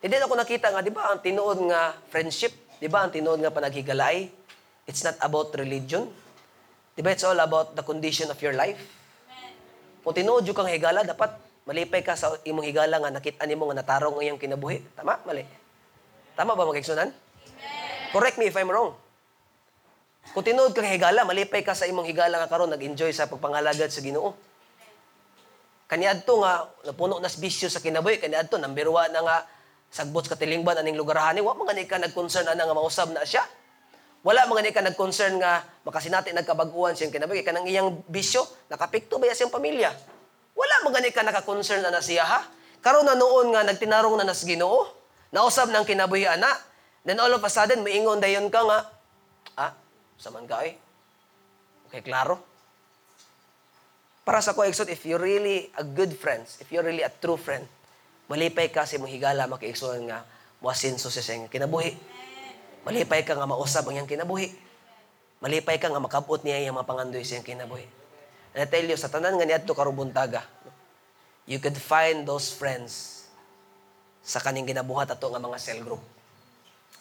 S1: Hindi ako nakita nga, di ba, ang tinuod nga friendship, di ba, ang tinuod nga panaghigalay, it's not about religion. Di ba, it's all about the condition of your life. Kung tinuod yung kang higala, dapat malipay ka sa imong higala nga nakita nimo nga natarong ang iyang kinabuhi. Tama? Mali. Tama ba magigsunan? Correct me if I'm wrong. Kung tinuod kang higala, malipay ka sa imong higala nga karon nag-enjoy sa pagpangalagad sa Ginoo. Kaniadto nga napuno nas bisyo sa kinabuhi, kaniadto number one na nga sagbot ka tilingban aning lugarhani, wa man ka nag-concern ana nga mausab na siya. Wala gani ka nag-concern nga makasinati nagkabag-uwan siyang kinabuhi kanang iyang bisyo, nakapikto ba siyang pamilya? Wala gani ka naka-concern na siya ha. Karon na noon nga nagtinarong na nas Ginoo, nausab ng kinabuhi ana. Then all of a sudden moingon dayon ka nga, ah, saman ka eh. Okay, klaro. Para sa ko, Exod, if you're really a good friend, if you're really a true friend, malipay ka sa imong higala, makiigsuhan nga, muasinso sa siyang kinabuhi. Malipay ka nga mausab ang iyang kinabuhi. Malipay ka nga makabot niya iyang mga pangandoy sa iyang kinabuhi. And I tell you, sa tanan nga niadto karubuntaga, you could find those friends sa kaning ginabuhat ato nga mga cell group.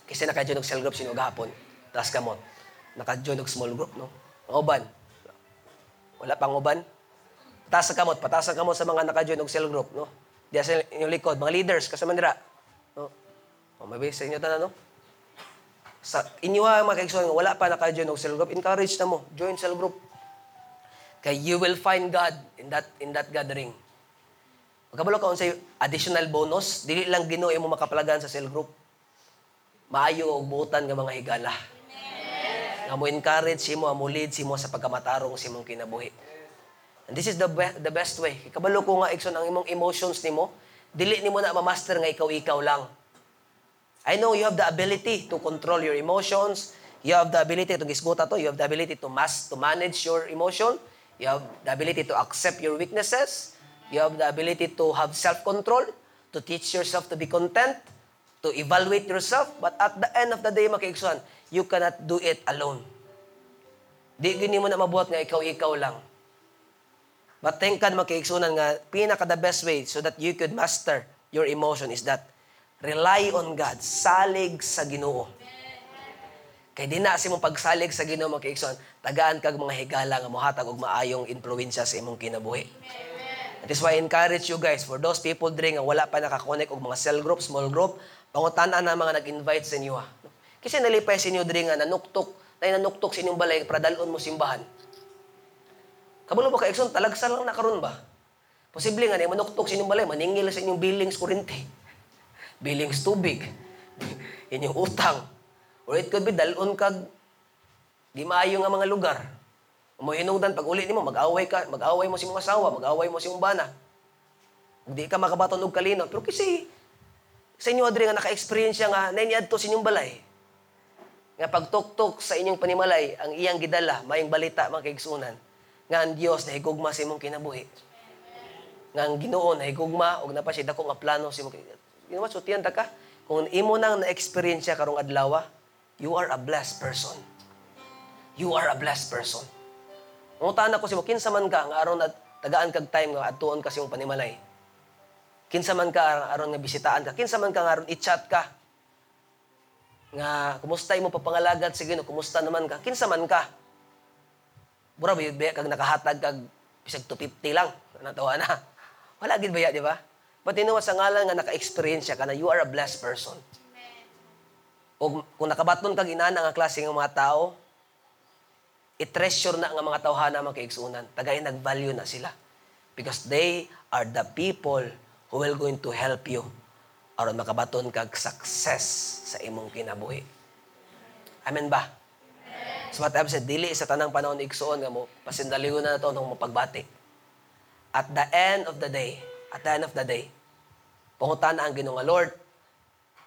S1: Kasi naka-join og cell group sino gahapon, tas kamot. Naka-join og small group, no? Uban. Wala pang uban. Ang kamot, pataas kamot sa mga naka-join og cell group, no? Diya sa inyong likod, mga leaders, kasama nila. No? O, may sa inyo tanan, no? Sa inyo ha, mga kaigsuhan, nga wala pa naka-join og cell group, encourage na mo, join cell group. Kay you will find God in that in that gathering. Magkabalo ka unsay additional bonus, dili lang Ginoo imo makapalagan sa cell group. Maayo og buotan nga mga higala. Nga mo encourage simo, mo lead simo sa pagkamatarong sa imong kinabuhi. And this is the be- the best way. Kabalo ko nga ikson ang imong emotions nimo, dili nimo na ma-master nga ikaw-ikaw lang. I know you have the ability to control your emotions. You have the ability to gisguta to. You have the ability to mas to manage your emotion. You have the ability to accept your weaknesses. You have the ability to have self-control, to teach yourself to be content, to evaluate yourself. But at the end of the day, makiigsuhan, you cannot do it alone. Di gini mo na mabuhat nga ikaw-ikaw lang. But thank God makiigsunan nga, pinaka the best way so that you could master your emotion is that rely on God, salig sa Ginoo. Kay di na si mong pagsalig sa Ginoo makiigsunan, tagaan kag mga higala nga mohatag og maayong influensya sa imong kinabuhi. That is why I encourage you guys, for those people diri nga wala pa nakakonek og mga cell group, small group, pangutan-an na mga nag-invite sa inyo ha. Kasi nalipay sa inyo diri nga nanuktok, na nanuktok sa inyong balay para dalon mo simbahan. Kabalo ba ka Exxon, talagsa lang na karon ba? Posible nga, manuktok sa inyong balay, maningil sa inyong billings kurente. Billings tubig. inyong utang. Or it could be dalon kag di maayo nga mga lugar. Mo hinungdan pag uli nimo mag-away ka, mag-away mo si mong asawa, mag-away mo si mong bana. Hindi ka makabaton og kalinaw. Pero kasi sa inyo adre nga naka-experience siya nga nainiadto sa inyong balay. Nga pagtuktok sa inyong panimalay, ang iyang gidala, mayong balita mga kaigsunan, nga ang Dios na higugma sa imong kinabuhi. Nga ang Ginoo na higugma og napa siya nga plano sa imong kinabuhi. Ginawa, sutiyan ta ka. Kung imo nang na-experience karong adlaw, you are a blessed person. You are a blessed person. Ungutan ako si mo, kinsa man ka, nga aron na tagaan kag time nga atuon ka sa imong panimalay. Kinsa man ka aron nga bisitaan ka, kinsa man ka nga aron i-chat ka. Nga kumusta imo papangalagad sa Ginoo, kumusta naman ka, kinsa man ka. Mura ba kag nakahatag kag bisag 250 lang, natawa na. Wala gid baya, di ba? But tinuwa sa ngalan nga naka-experience ka na you are a blessed person. O kung nakabaton kag inana nga klase ng mga tao, i-treasure na nga mga tawhana mga kaigsunan. Tagay nag-value na sila. Because they are the people who will going to help you aron makabaton kag success sa imong kinabuhi. Amen ba? So what I've said, dili sa tanang panahon igsuon nga mo, pasindaligon na nato nung mapagbati. At the end of the day, at the end of the day, pangutan ang Ginoo nga Lord,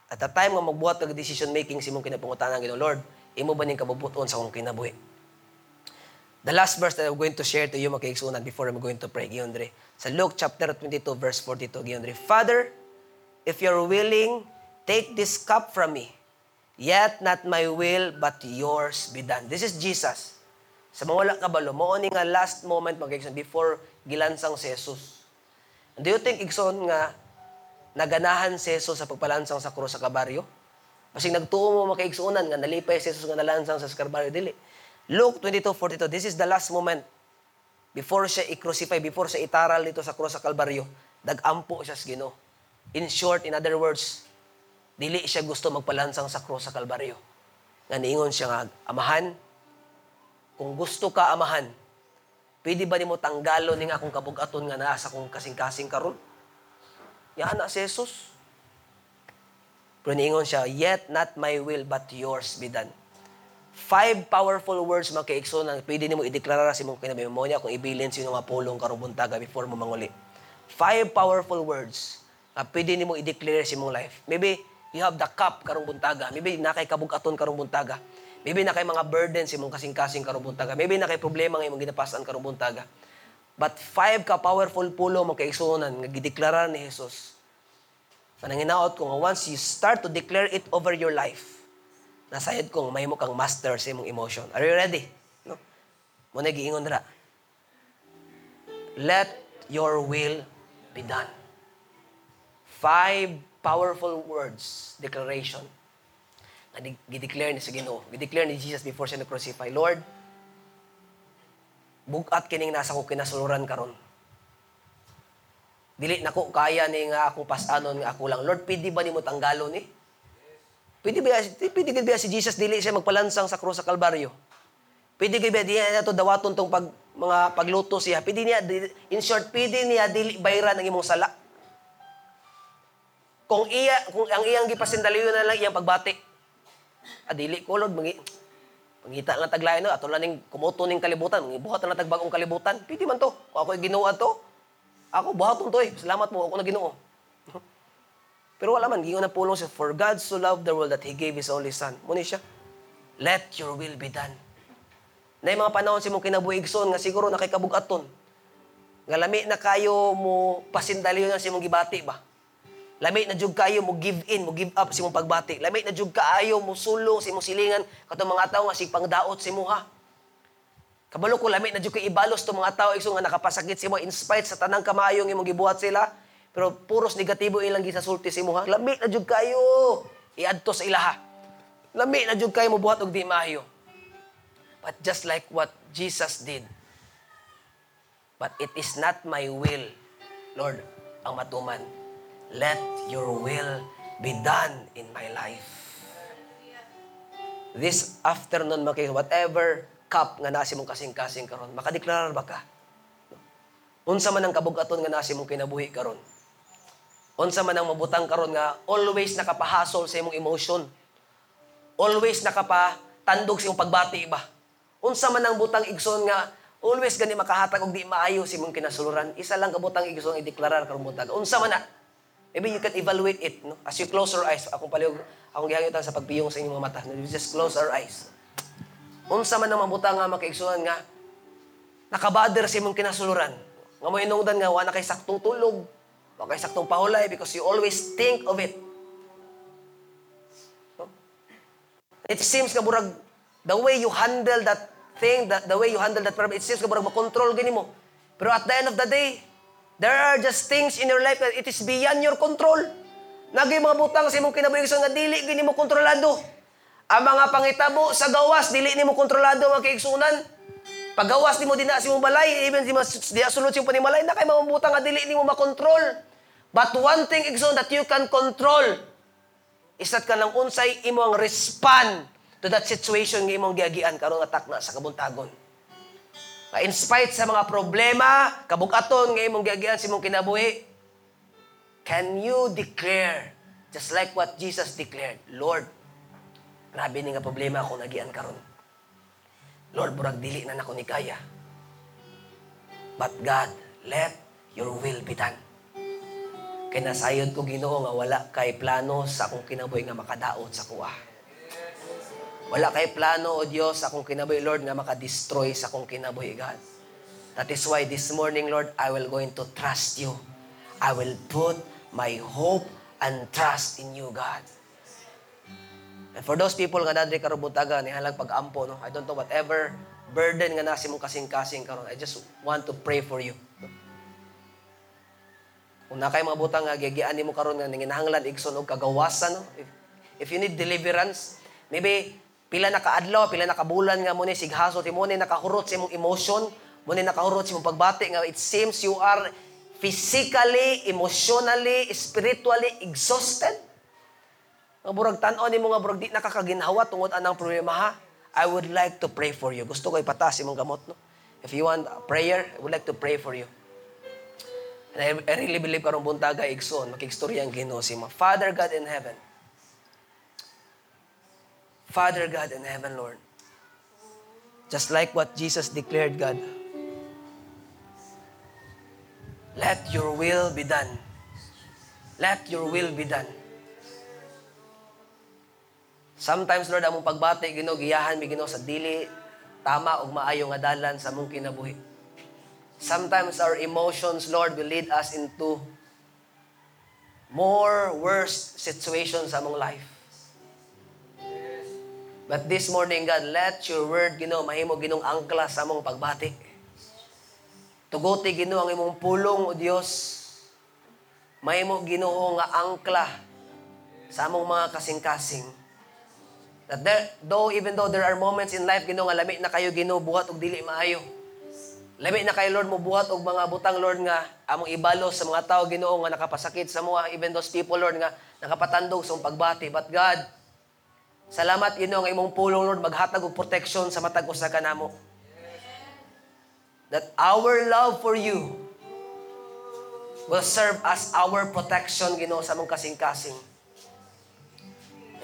S1: At the time nga magbuhat kag decision making si mong kinapangutangan Ginoo Lord, imo ba ning kabubuton sa akong kinabuhi? The last verse that I'm going to share to you, mga kaigsunan, before I'm going to pray, Giyondre. Sa Luke chapter 22, verse 42, Giyondre. Father, if you're willing, take this cup from me. Yet not my will, but yours be done. This is Jesus. Sa mga wala kabalo, mo ni nga last moment, mga kaigsunan, before gilansang si Jesus. Do you think, Igsoon, nga naganahan si Jesus sa pagpalansang sa krus sa kabaryo? Kasi nagtuo mo mga kaigsuunan nga nalipay si Jesus nga nalansang sa kabaryo dili. Luke 22:42, this is the last moment before siya i-crucify, before siya itaral dito sa krus sa Kalbaryo, dagampo siya sa Ginoo. In short, in other words, dili siya gusto magpalansang sa krus sa Kalbaryo. Nga niingon siya nga, Amahan, kung gusto ka amahan, pwede ba nimo tanggalo ning akong kabugaton nga naa sa kong kasing-kasing karon? Ya na si Jesus. Pero niingon siya, Yet not my will, but yours be done. Five powerful words mga kaigso na pwede nimo ideklara sa imong kinabimemonya kung ibilin sino nga pulong karong buntaga before mo manguli. Five powerful words na pwede nimo i-declare sa imong life. Maybe you have the cup karong buntaga. Maybe na kay kabugaton karong buntaga. Maybe na kay mga burdens imong kasing-kasing karong buntaga. Maybe na kay problema nga imong ginapasan karong buntaga. But five ka powerful pulo mga kaigsunan nga gideklara ni Jesus. Pananginaot ko nga once you start to declare it over your life, nasayad kong may mo kang master sa imong emotion. Are you ready? No? Muna giingon ra. Let your will be done. Five powerful words, declaration. Gideclare ni sa Ginoo. Gideclare ni Jesus before siya na-crucify. Lord, bugat kining nasa ko kinasuluran karon. Dili nako kaya ni nga akong pasanon nga ako lang. Lord, pwede ba nimo tanggalon ni? Pwede ba, pwede ba ba si Jesus dili siya magpalansang sa krus sa Kalbaryo? Pwede ba di niya to dawaton tong pag, mga pagluto siya? Pwede niya, in short, pwede niya dili bayran ang imong sala. Kung iya, kung ang iyang gipasindaliyo na lang iyang pagbati. Adili ko, Lord, mangi, pangita lang taglayan no, ato lang ning kumuto ning kalibutan, buhat na tagbagong kalibutan. Pwede man to. Kung ako ginuwa to, ako buhaton to eh. Salamat mo, ako na ginoo. Pero wala man, gingon na pulong siya, For God so loved the world that He gave His only Son. Muna siya, Let your will be done. Na yung mga panahon si mong kinabuigson, nga siguro na kay kabugaton. Nga lami na kayo mo pasindaliyo na si mong gibati ba? Lami na jud kayo mo give in, mo give up si mong pagbati. Lami na jud kaayo mo sulong si mong silingan katong mga tao nga si pangdaot si mo ha. Kabalo ko lami na jud kay ibalos to mga tao igso nga nakapasakit si mo in spite sa tanang kamayong imong gibuhat sila. Pero puros negatibo ilang gisasulti si mo ha. Lami na jud kayo. Iadto sa ilaha. Lami na jud kayo mo buhat og di maayo. But just like what Jesus did. But it is not my will, Lord, ang matuman. Let your will be done in my life. This afternoon, mga kaibigan, whatever cup nga nasi mong kasing-kasing karon, makadeklarar ba ka? Unsa man ang kabugaton nga nasi mong kinabuhi karon? Unsa man ang mabutang karon nga always nakapahasol sa imong emotion? Always nakapatandog sa imong pagbati ba? Unsa man ang butang igsoon nga always gani makahatag og di maayo sa imong kinasuluran, isa lang ka butang igsoon ideklarar karong buntag. Unsa man na? Maybe you can evaluate it, no? As you close your eyes, akong palihog, akong gihangitan sa pagpiyong sa inyong mga mata. You just close our eyes. Unsa man ang mabutang nga makaigsuhan nga nakabader sa imong kinasuluran. Nga mo inungdan nga wa na kay saktong tulog, wa kay saktong pahulay because you always think of it. No? It seems nga burag the way you handle that thing, that the way you handle that problem, it seems nga burag makontrol gani mo. Pero at the end of the day, there are just things in your life that it is beyond your control. Nagay mga butang sa imong kinabuhisan nga dili gini mo kontrolado. Ang mga pangitabo sa gawas dili nimo kontrolado mga kaigsunan. Paggawas nimo din na si mong balay, even di mas di sulod si panimalay na kay mga butang nga dili nimo makontrol. But one thing igsoon that you can control is that kanang unsay imong respond to that situation nga imong giagian karong atak na sa kabuntagon. In spite sa mga problema, kabugaton nga imong giagian sa imong kinabuhi, can you declare just like what Jesus declared, Lord, grabe ni nga problema ako nagian karon. Lord, burag dili na nako ni kaya. But God, let your will be done. Kay nasayod ko Ginoo nga wala kay plano sa akong kinabuhi nga makadaot sa kuha. Wala kay plano o Dios sa akong kinabuhi Lord nga makadestroy sa akong kinabuhi God. That is why this morning Lord I will going to trust you. I will put my hope and trust in you God. And for those people nga nadri karon butaga ni halag pag-ampo no. I don't know whatever burden nga nasi mong kasing-kasing karon. I just want to pray for you. Kung na kay mga butang nga gigian nimo karon nga nanginahanglan igsoon og kagawasan no. If, if you need deliverance, maybe pila na kaadlaw, pila na kabulan nga mo ni sighaso ti mo ni nakahurot sa imong emotion, mo ni nakahurot sa imong pagbati nga it seems you are physically, emotionally, spiritually exhausted. Nga burag tan-on nimo nga burag di nakakaginhawa tungod anang problema ha. I would like to pray for you. Gusto ko ipatas imong gamot no. If you want prayer, I would like to pray for you. And I, really believe karong buntaga igsoon makigstorya ang Ginoo si. Father God in heaven. Father God in heaven, Lord. Just like what Jesus declared, God. Let your will be done. Let your will be done. Sometimes, Lord, among pagbati, Ginoo, giyahan mi Ginoo sa dili tama ug maayo nga dalan sa among kinabuhi. Sometimes our emotions, Lord, will lead us into more worse situations sa among life. But this morning, God, let your word, Ginoo, mahimo ginong angkla sa among pagbati. Tuguti, Ginoo, ang imong pulong, O Dios. Mahimo, Ginoo, nga angkla sa among mga kasing-kasing. That there, though, even though there are moments in life, Ginoo, nga lami na kayo, Ginoo, buhat og dili maayo. Lami na kayo, Lord, mo buhat og mga butang, Lord, nga among ibalo sa mga tao, Ginoo, nga nakapasakit sa mga, even those people, Lord, nga nakapatandog sa pagbati. But God, salamat, Ginoo, nga imong pulong, Lord, maghatag og protection sa matag usa ka namo. That our love for you will serve as our protection, Ginoo, sa mong kasing-kasing.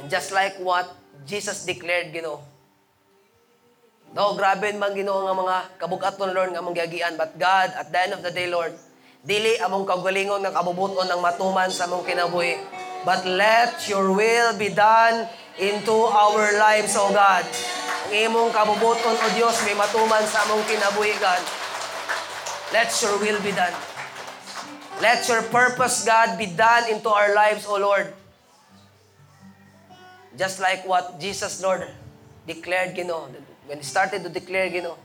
S1: And just like what Jesus declared, Ginoo, No, grabe man Ginoo nga mga kabugaton Lord nga among giagian but God at the end of the day Lord dili among kagalingon nga kabubuton ng matuman sa among kinabuhi but let your will be done into our lives O God. Ang imong kabubuton O Dios may matuman sa among kinabuhi God. Let your will be done. Let your purpose God be done into our lives O Lord. Just like what Jesus Lord declared Ginoo when he started to declare, Ginoo,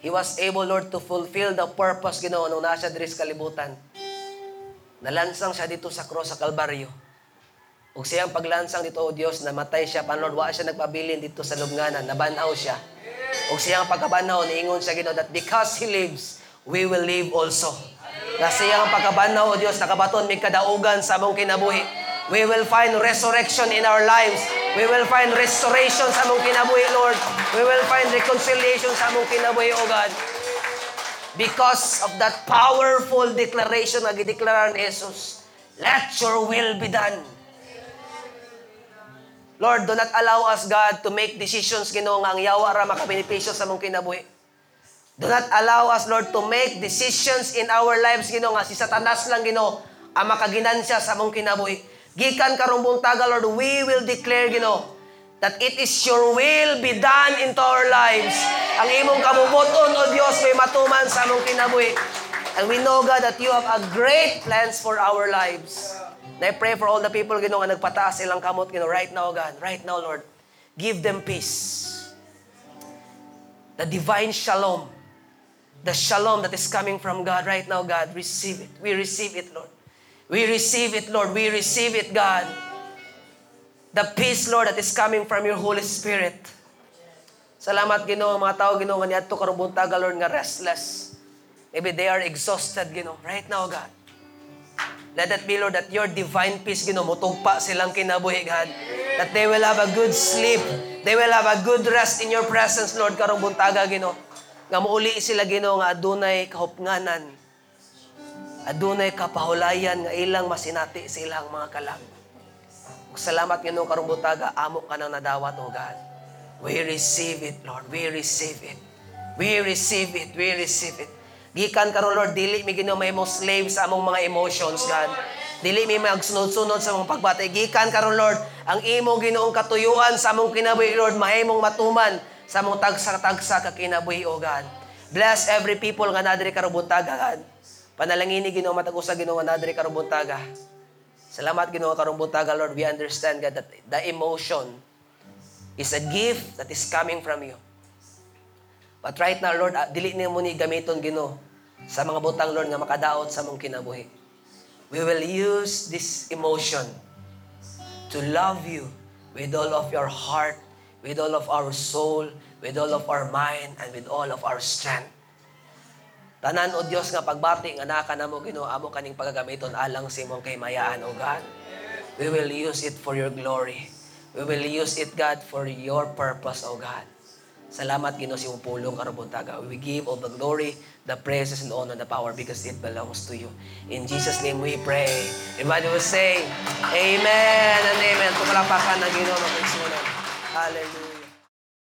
S1: he was able, Lord, to fulfill the purpose, Ginoo, nung nasa diri sa kalibutan. Nalansang siya dito sa cross sa Kalbaryo. Ug siyang paglansang dito, O Dios, namatay siya, pan Lord, wa siya nagpabilin dito sa lubnganan, nabanaw siya. Ug siyang pagkabanaw, niingon siya, Ginoo, that because He lives, we will live also. Na siyang pagkabanaw, O Dios, nakabaton, may kadaugan sa among kinabuhi. We will find resurrection in our lives. We will find restoration sa among kinabuhi, Lord. We will find reconciliation sa among kinabuhi, O God. Because of that powerful declaration na gideklara ni Jesus, let your will be done. Lord, do not allow us, God, to make decisions, Ginoo, nga ang yawa ra makabenepisyo sa among kinabuhi. Do not allow us, Lord, to make decisions in our lives, Ginoo, nga si Satanas lang, Ginoo, ang makaginansya sa among kinabuhi. Gikan karong buntaga, Lord, we will declare, Ginoo, that it is your will be done into our lives. Ang imong kabubuton, O Diyos, may matuman sa among kinabuhi. And we know, God, that you have a great plans for our lives. And I pray for all the people, Ginoo, nga nagpataas silang kamot, Ginoo, right now, God, right now, Lord. Give them peace. The divine shalom. The shalom that is coming from God right now, God, receive it. We receive it, Lord. We receive it, Lord. We receive it, God. The peace, Lord, that is coming from your Holy Spirit. Salamat, Ginoo, mga tao, Ginoo, nga niadto karong buntaga, Lord, nga restless. Maybe they are exhausted, Ginoo, right now, God. Let that be, Lord, that your divine peace, Ginoo, mutugpa silang kinabuhi, God. That they will have a good sleep. They will have a good rest in your presence, Lord, karong buntaga, Ginoo. Nga muuli sila, Ginoo, nga adunay kahupnganan. Adunay kapahulayan nga ilang masinati sa ilang mga kalam. Salamat Ginoo karong butaga amo ka nang nadawat o God. We receive it, Lord. We receive it. We receive it. We receive it. Gikan karon Lord dili mi Ginoo may mo slave sa among mga emotions, God. Dili mi magsunod-sunod sa mong pagbati. Gikan karon Lord, ang imo Ginoong katuyuan sa among kinabuhi Lord, mahimong matuman sa among tagsa-tagsa ka kinabuhi o God. Bless every people nga nadiri karubuntaga God. Panalangini Ginoo matag usa Ginoo nadiri karubuntaga. Salamat Ginoo karubuntaga Lord. We understand God that the emotion is a gift that is coming from you. But right now, Lord, ah, dili niyo mo ni gamiton Ginoo sa mga butang Lord nga makadaot sa mong kinabuhi. We will use this emotion to love you with all of your heart, with all of our soul, with all of our mind, and with all of our strength. Tanan o Dios nga pagbati nga naka namo Ginoo amo kaning pagagamiton alang sa imong kaymayaan o God. We will use it for your glory. We will use it God for your purpose o God. Salamat Ginoo sa imong pulong karubuntaga. We give all the glory, the praises and honor, the power because it belongs to you. In Jesus name we pray. Everybody will say, Amen and Amen. Tumalapakan ng Ginoo ng Hallelujah.